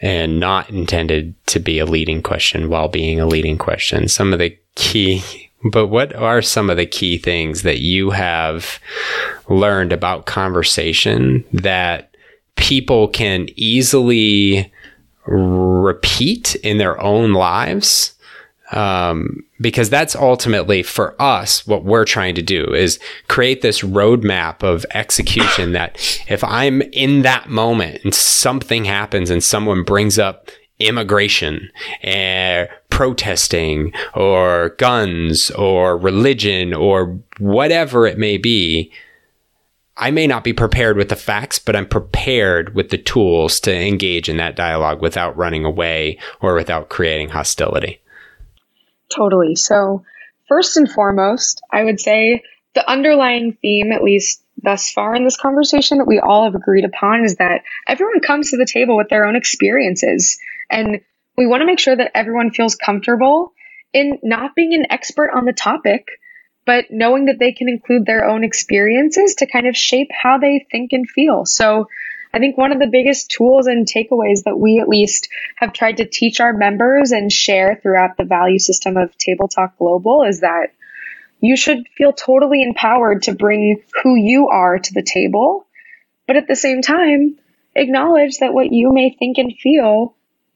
and not intended to be a leading question while being a leading question? Some of the key, but what are some of the key things that you have learned about conversation that people can easily repeat in their own lives? Um, because that's ultimately for us what we're trying to do is create this roadmap of execution that if I'm in that moment and something happens and someone brings up immigration and protesting or guns or religion or whatever it may be, I may not be prepared with the facts, but I'm prepared with the tools to engage in that dialogue without running away or without creating hostility.
Totally. So, first and foremost, I would say the underlying theme, at least thus far in this conversation, that we all have agreed upon is that everyone comes to the table with their own experiences. And we want to make sure that everyone feels comfortable in not being an expert on the topic, but knowing that they can include their own experiences to kind of shape how they think and feel. So, I think one of the biggest tools and takeaways that we at least have tried to teach our members and share throughout the value system of Table Talk Global is that you should feel totally empowered to bring who you are to the table, but at the same time, acknowledge that what you may think and feel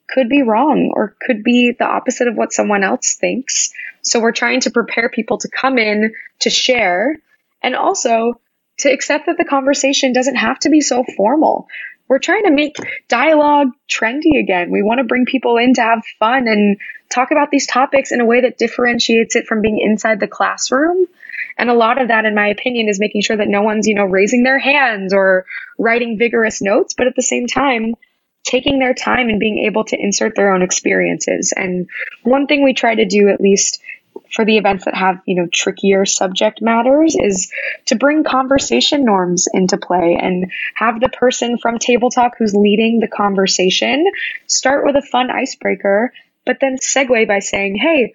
could be wrong or could be the opposite of what someone else thinks. So we're trying to prepare people to come in to share and also to accept that the conversation doesn't have to be so formal. We're trying to make dialogue trendy again. We want to bring people in to have fun and talk about these topics in a way that differentiates it from being inside the classroom. And a lot of that, in my opinion, is making sure that no one's, you know, raising their hands or writing vigorous notes, but at the same time, taking their time and being able to insert their own experiences. And one thing we try to do, at least for the events that have you know trickier subject matters is to bring conversation norms into play and have the person from table talk who's leading the conversation start with a fun icebreaker but then segue by saying hey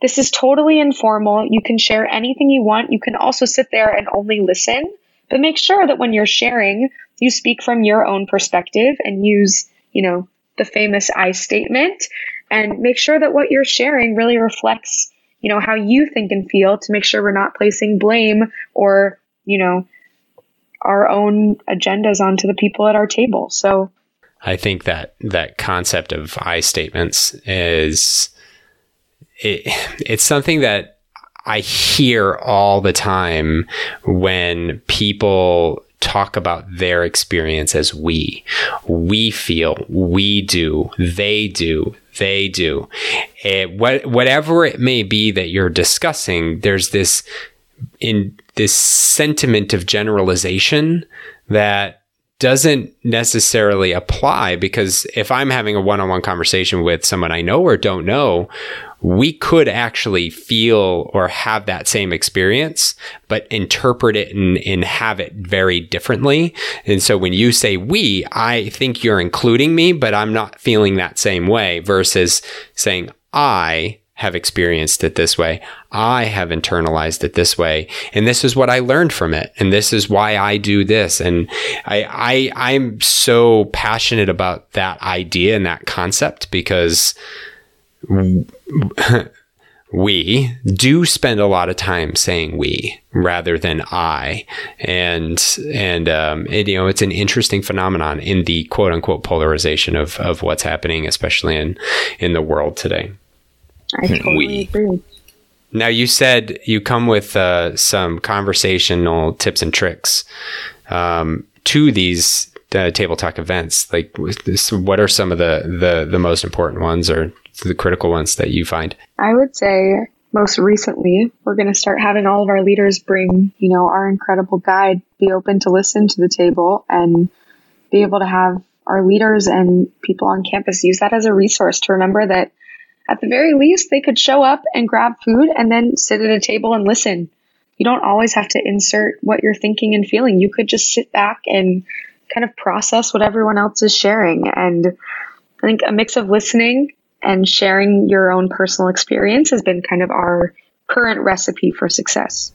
this is totally informal. You can share anything you want. You can also sit there and only listen. But make sure that when you're sharing you speak from your own perspective and use you know the famous I statement. And make sure that what you're sharing really reflects you know, how you think and feel to make sure we're not placing blame or, you know, our own agendas onto the people at our table. So
I think that that concept of I statements is it, it's something that I hear all the time when people talk about their experience as we. We feel, we do, they do, they do. It, what, whatever it may be that you're discussing, there's this in this sentiment of generalization that doesn't necessarily apply because if I'm having a one-on-one conversation with someone I know or don't know, we could actually feel or have that same experience, but interpret it and, and have it very differently. And so when you say we, I think you're including me, but I'm not feeling that same way versus saying I have experienced it this way. I have internalized it this way. And this is what I learned from it. And this is why I do this. And I, I, I'm so passionate about that idea and that concept because we do spend a lot of time saying we rather than I, and and um, it, you know it's an interesting phenomenon in the quote unquote polarization of of what's happening, especially in in the world today.
I totally we. agree.
Now you said you come with uh, some conversational tips and tricks um, to these uh, table talk events. Like, what are some of the, the the most important ones, or the critical ones that you find?
I would say most recently, we're going to start having all of our leaders bring, you know, our incredible guide, be open to listen to the table and be able to have our leaders and people on campus use that as a resource to remember that at the very least, they could show up and grab food and then sit at a table and listen. You don't always have to insert what you're thinking and feeling. You could just sit back and kind of process what everyone else is sharing. And I think a mix of listening and sharing your own personal experience has been kind of our current recipe for success.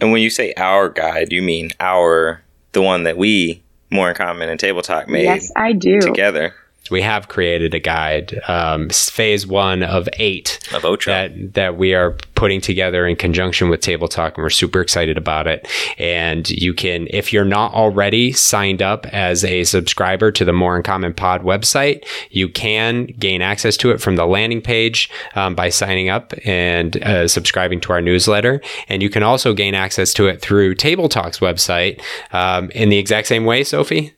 And when you say our guide, you mean our the one that we more in common and table talk made
yes i do
together
we have created a guide, um, phase one of eight
of Otra.
that that we are putting together in conjunction with Table Talk, and we're super excited about it. And you can, if you're not already signed up as a subscriber to the More in Common Pod website, you can gain access to it from the landing page um, by signing up and uh, subscribing to our newsletter. And you can also gain access to it through Table Talk's website um, in the exact same way, Sophie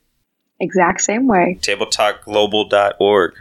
exact same way.
Tabletalkglobal.org.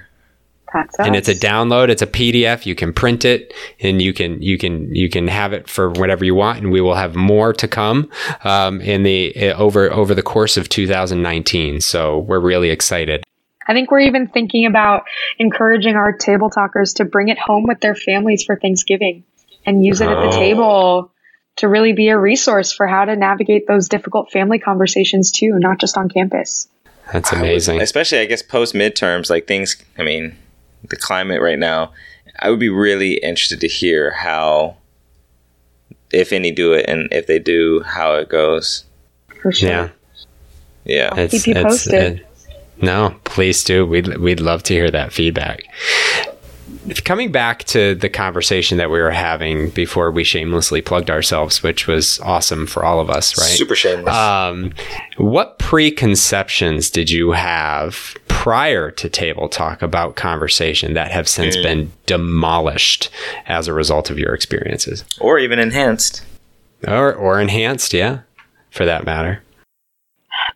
That's
us. And it's a download. It's a PDF. You can print it, and you can you can you can have it for whatever you want. And we will have more to come um, in the uh, over over the course of 2019. So we're really excited.
I think we're even thinking about encouraging our table talkers to bring it home with their families for Thanksgiving and use it oh. at the oh. table to really be a resource for how to navigate those difficult family conversations too, not just on campus.
That's amazing.
Would, especially, I guess, post midterms, like things, I mean, the climate right now, I would be really interested to hear how, if any do it, and if they do, how it goes.
For sure.
Yeah.
Yeah.
I'll keep you posted. It,
no, please do. We'd, we'd love to hear that feedback coming back to the conversation that we were having before we shamelessly plugged ourselves, which was awesome for all of us, right?
Super shameless.
Um, what preconceptions did you have prior to table talk about conversation that have since mm. been demolished as a result of your experiences,
or even enhanced,
or or enhanced? Yeah, for that matter.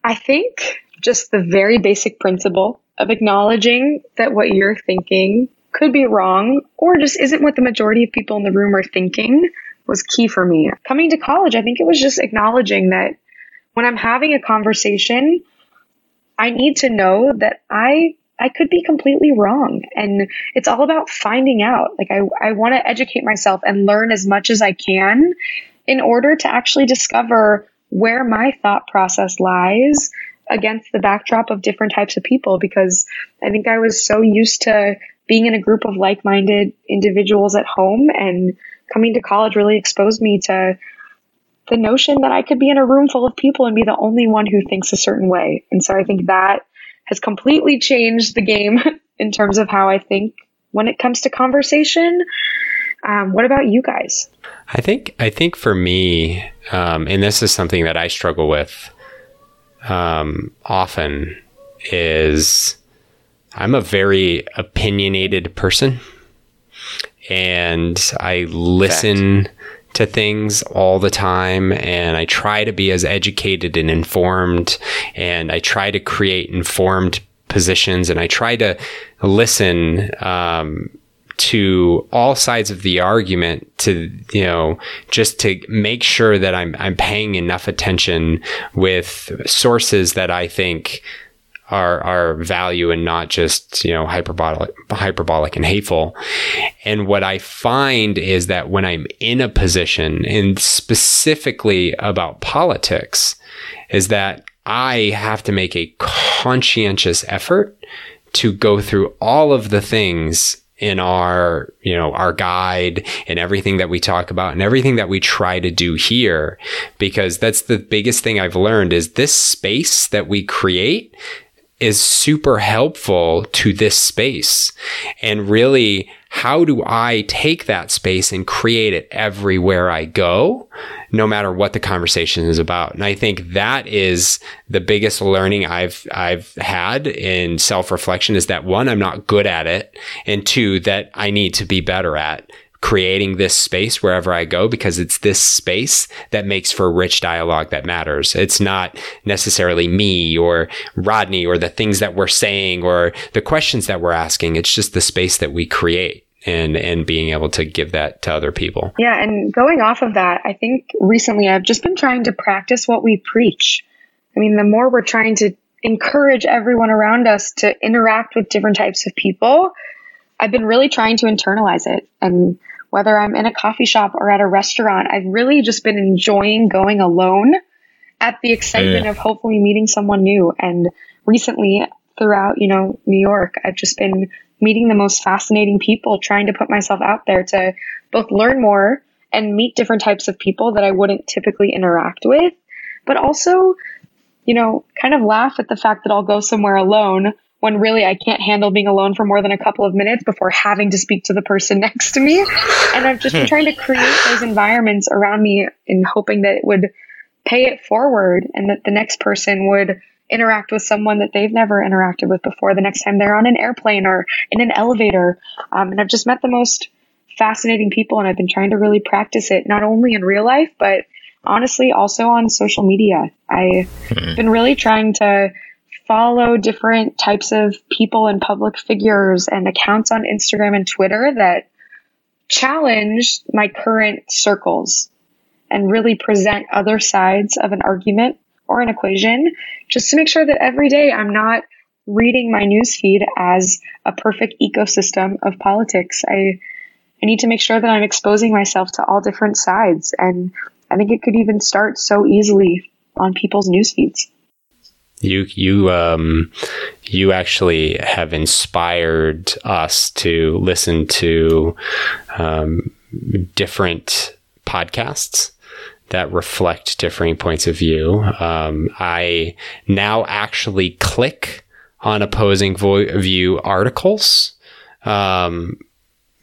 I think just the very basic principle of acknowledging that what you're thinking could be wrong or just isn't what the majority of people in the room are thinking was key for me. Coming to college, I think it was just acknowledging that when I'm having a conversation, I need to know that I I could be completely wrong. And it's all about finding out. Like I, I want to educate myself and learn as much as I can in order to actually discover where my thought process lies against the backdrop of different types of people because I think I was so used to being in a group of like minded individuals at home and coming to college really exposed me to the notion that I could be in a room full of people and be the only one who thinks a certain way. And so I think that has completely changed the game in terms of how I think when it comes to conversation. Um, what about you guys?
I think I think for me, um, and this is something that I struggle with um, often, is I'm a very opinionated person and I listen Fact. to things all the time and I try to be as educated and informed and I try to create informed positions and I try to listen um, to all sides of the argument to you know just to make sure that I'm I'm paying enough attention with sources that I think our our value and not just you know hyperbolic hyperbolic and hateful. And what i find is that when i'm in a position and specifically about politics is that i have to make a conscientious effort to go through all of the things in our you know our guide and everything that we talk about and everything that we try to do here. Because that's the biggest thing i've learned is this space that we create is super helpful to this space. And really, how do I take that space and create it everywhere I go, no matter what the conversation is about? And I think that is the biggest learning I've I've had in self-reflection is that one, I'm not good at it, and two, that I need to be better at creating this space wherever I go because it's this space that makes for rich dialogue that matters. It's not necessarily me or Rodney or the things that we're saying or the questions that we're asking. It's just the space that we create and and being able to give that to other people.
Yeah, and going off of that, I think recently I've just been trying to practice what we preach. I mean, the more we're trying to encourage everyone around us to interact with different types of people, I've been really trying to internalize it and whether I'm in a coffee shop or at a restaurant, I've really just been enjoying going alone at the excitement of hopefully meeting someone new. And recently, throughout, you know, New York, I've just been meeting the most fascinating people, trying to put myself out there to both learn more and meet different types of people that I wouldn't typically interact with, but also, you know, kind of laugh at the fact that I'll go somewhere alone when really I can't handle being alone for more than a couple of minutes before having to speak to the person next to me. And I've just been trying to create those environments around me and hoping that it would pay it forward and that the next person would interact with someone that they've never interacted with before the next time they're on an airplane or in an elevator. Um, and I've just met the most fascinating people and I've been trying to really practice it not only in real life, but honestly also on social media. I've hmm. been really trying to follow different types of people and public figures and accounts on Instagram and Twitter that challenge my current circles and really present other sides of an argument or an equation just to make sure that every day I'm not reading my newsfeed as a perfect ecosystem of politics. I I need to make sure that I'm exposing myself to all different sides and I think it could even start so easily on people's news feeds.
You you um you actually have inspired us to listen to um, different podcasts that reflect differing points of view. Um, I now actually click on opposing vo- view articles. Um,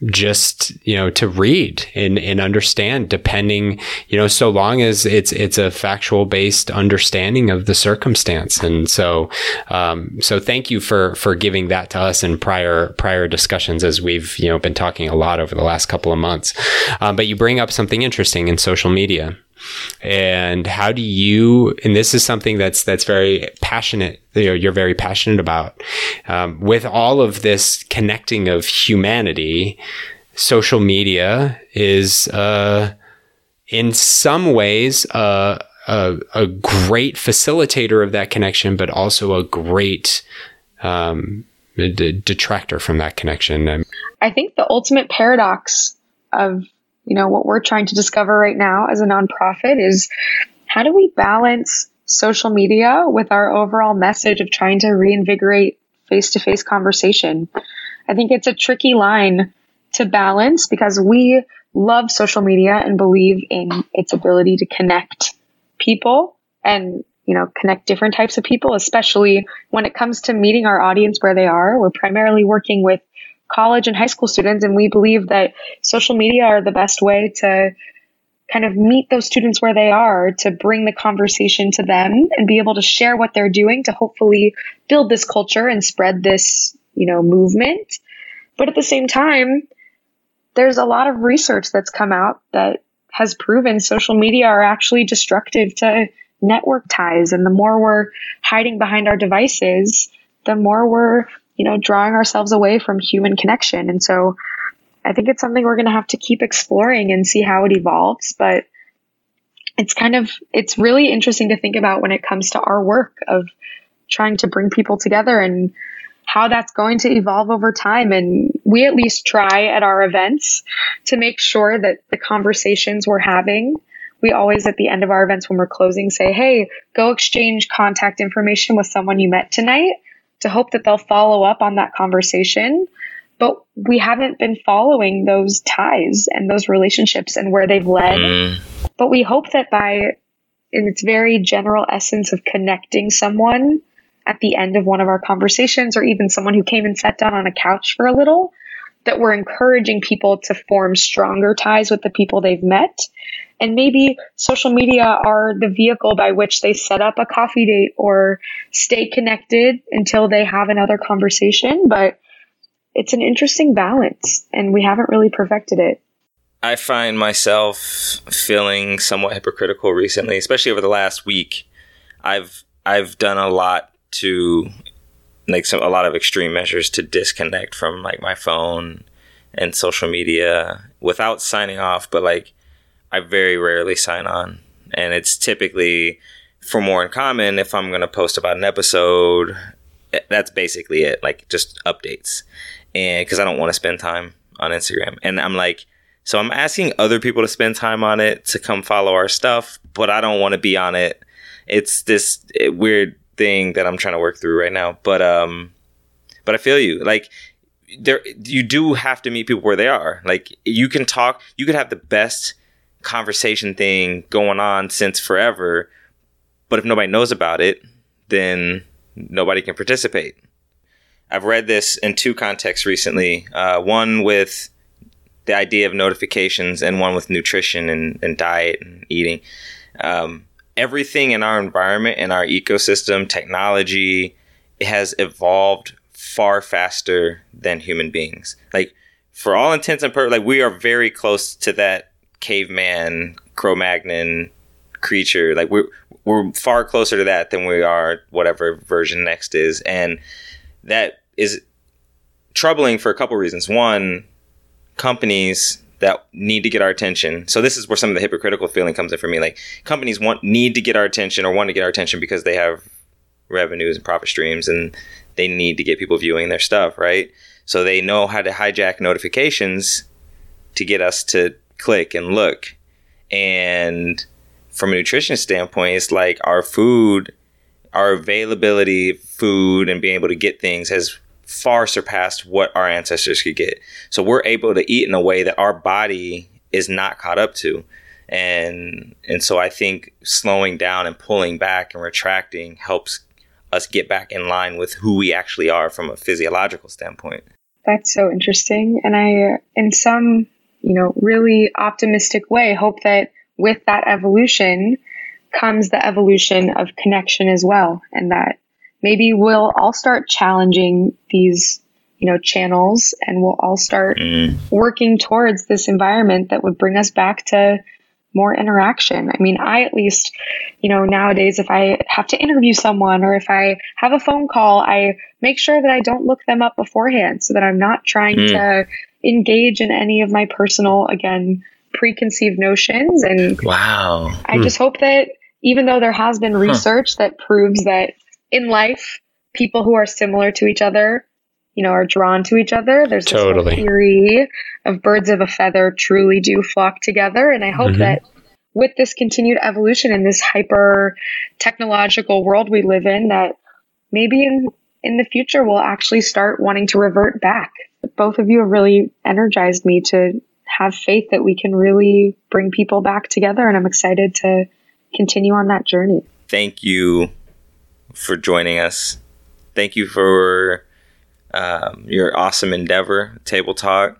just you know to read and, and understand depending you know so long as it's it's a factual based understanding of the circumstance. And so um, so thank you for for giving that to us in prior prior discussions as we've you know been talking a lot over the last couple of months. Um, but you bring up something interesting in social media and how do you and this is something that's that's very passionate you know, you're very passionate about um, with all of this connecting of humanity social media is uh, in some ways uh, a, a, great facilitator of that connection but also a great um, detractor from that connection.
I think the ultimate paradox of you know, what we're trying to discover right now as a nonprofit is how do we balance social media with our overall message of trying to reinvigorate face to face conversation? I think it's a tricky line to balance because we love social media and believe in its ability to connect people and you know connect different types of people especially when it comes to meeting our audience where they are we're primarily working with college and high school students. And we believe that social media are the best way to kind of meet those students where they are, to bring the conversation to them and be able to share what they're doing to hopefully build this culture and spread this, you know, movement. But at the same time, there's a lot of research that's come out that has proven social media are actually destructive to network ties. And the more we're hiding behind our devices, the more we're you know, drawing ourselves away from human connection. And so I think it's something we're going to have to keep exploring and see how it evolves. But it's kind of, it's really interesting to think about when it comes to our work of trying to bring people together and how that's going to evolve over time. And we at least try at our events to make sure that the conversations we're having, we always at the end of our events when we're closing say, hey, go exchange contact information with someone you met tonight to hope that they'll follow up on that conversation. But we haven't been following those ties and those relationships and where they've led. Mm. But we hope that by, in its very general essence of connecting someone at the end of one of our conversations, or even someone who came and sat down on a couch for a little, that we're encouraging people to form stronger ties with the people they've met and maybe social media are the vehicle by which they set up a coffee date or stay connected until they have another conversation. But it's an interesting balance, and we haven't really perfected it.
I find myself feeling somewhat hypocritical recently, especially over the last week. I've I've done a lot to like some a lot of extreme measures to disconnect from like my phone and social media without signing off, but like I very rarely sign on. And it's typically for more in common if I'm going to post about an episode. Eh, that's basically it, like just updates. And because I don't want to spend time on Instagram. And I'm like, so I'm asking other people to spend time on it to come follow our stuff, but I don't want to be on it it's this eh, weird thing that I'm trying to work through right now. But um, but I feel you. Like there, you do have to meet people where they are. Like you can talk, you could have the best conversation thing going on since forever, but if nobody knows about it, then nobody can participate. I've read this in two contexts recently. Uh, one with the idea of notifications, and one with nutrition and, and diet and eating. Um, everything in our environment, in our ecosystem, technology, it has evolved far faster than human beings. Like for all intents and purposes, like we are very close to that caveman, Cro-Magnon creature. Like we're we're far closer to that than we are whatever version next is, and that is troubling for a couple reasons. One, companies that need to get our attention. So this is where some of the hypocritical feeling comes in for me. Like companies want need to get our attention or want to get our attention because they have revenues and profit streams and they need to get people viewing their stuff, right? So they know how to hijack notifications to get us to click and look. And from a nutrition standpoint, it's like our food, our availability of food and being able to get things has far surpassed what our ancestors could get. So we're able to eat in a way that our body is not caught up to. And and so I think slowing down and pulling back and retracting helps us get back in line with who we actually are from a physiological standpoint.
That's so interesting. And I, in some, you know, really optimistic way, hope that with that evolution comes the evolution of connection as well. And that maybe we'll all start challenging these, you know, channels and we'll all start mm. working towards this environment that would bring us back to more interaction. I mean, I at least, you know, nowadays, if I have to interview someone or if I have a phone call, I make sure that I don't look them up beforehand so that I'm not trying mm. to engage in any of my personal, again, preconceived notions. And
wow.
I mm. just hope that even though there has been research huh. that proves that in life, people who are similar to each other you know, are drawn to each other. There's this theory of birds of a feather truly do flock together. And I hope mm-hmm. that with this continued evolution in this hyper technological world we live in, that maybe in, in the future we'll actually start wanting to revert back. Both of you have really energized me to have faith that we can really bring people back together. And I'm excited to continue on that journey.
Thank you for joining us. Thank you for um, your awesome endeavor, Table Talk.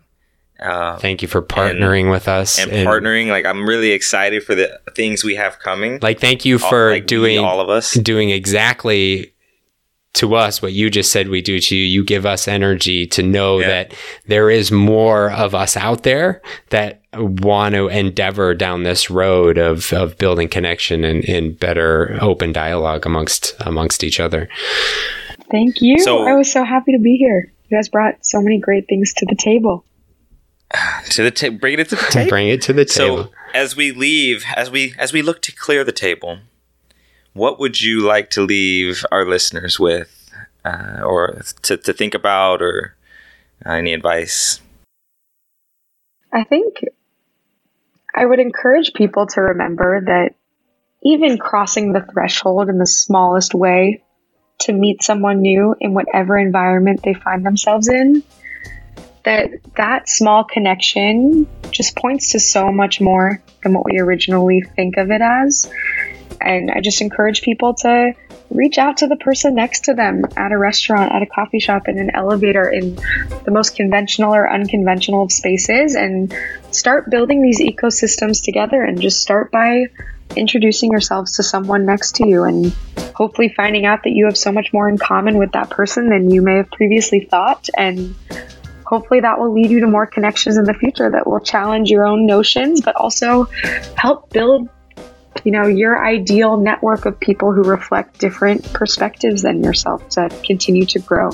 Um, Thank you for partnering
and,
with us
and, and, partnering. Like I'm really excited for the things we have coming.
Like thank you for
all, like
doing
all of us
doing exactly to us what you just said we do to you. You give us energy to know yeah. that there is more of us out there that want to endeavor down this road of, of building connection and, and better open dialogue amongst amongst each other.
Thank you. So, I was so happy to be here. You guys brought so many great things to the table.
To the table, bring it to the table.
bring it to the table.
So as we leave, as we as we look to clear the table, what would you like to leave our listeners with, uh, or to, to think about, or uh, any advice?
I think I would encourage people to remember that even crossing the threshold in the smallest way to meet someone new in whatever environment they find themselves in that that small connection just points to so much more than what we originally think of it as. And i just encourage people to reach out to the person next to them at a restaurant at a coffee shop in an elevator in the most conventional or unconventional of spaces and start building these ecosystems together and just start by introducing yourselves to someone next to you and hopefully finding out that you have so much more in common with that person than you may have previously thought. And hopefully that will lead you to more connections in the future that will challenge your own notions, but also help build you know your ideal network of people who reflect different perspectives than yourself to continue to grow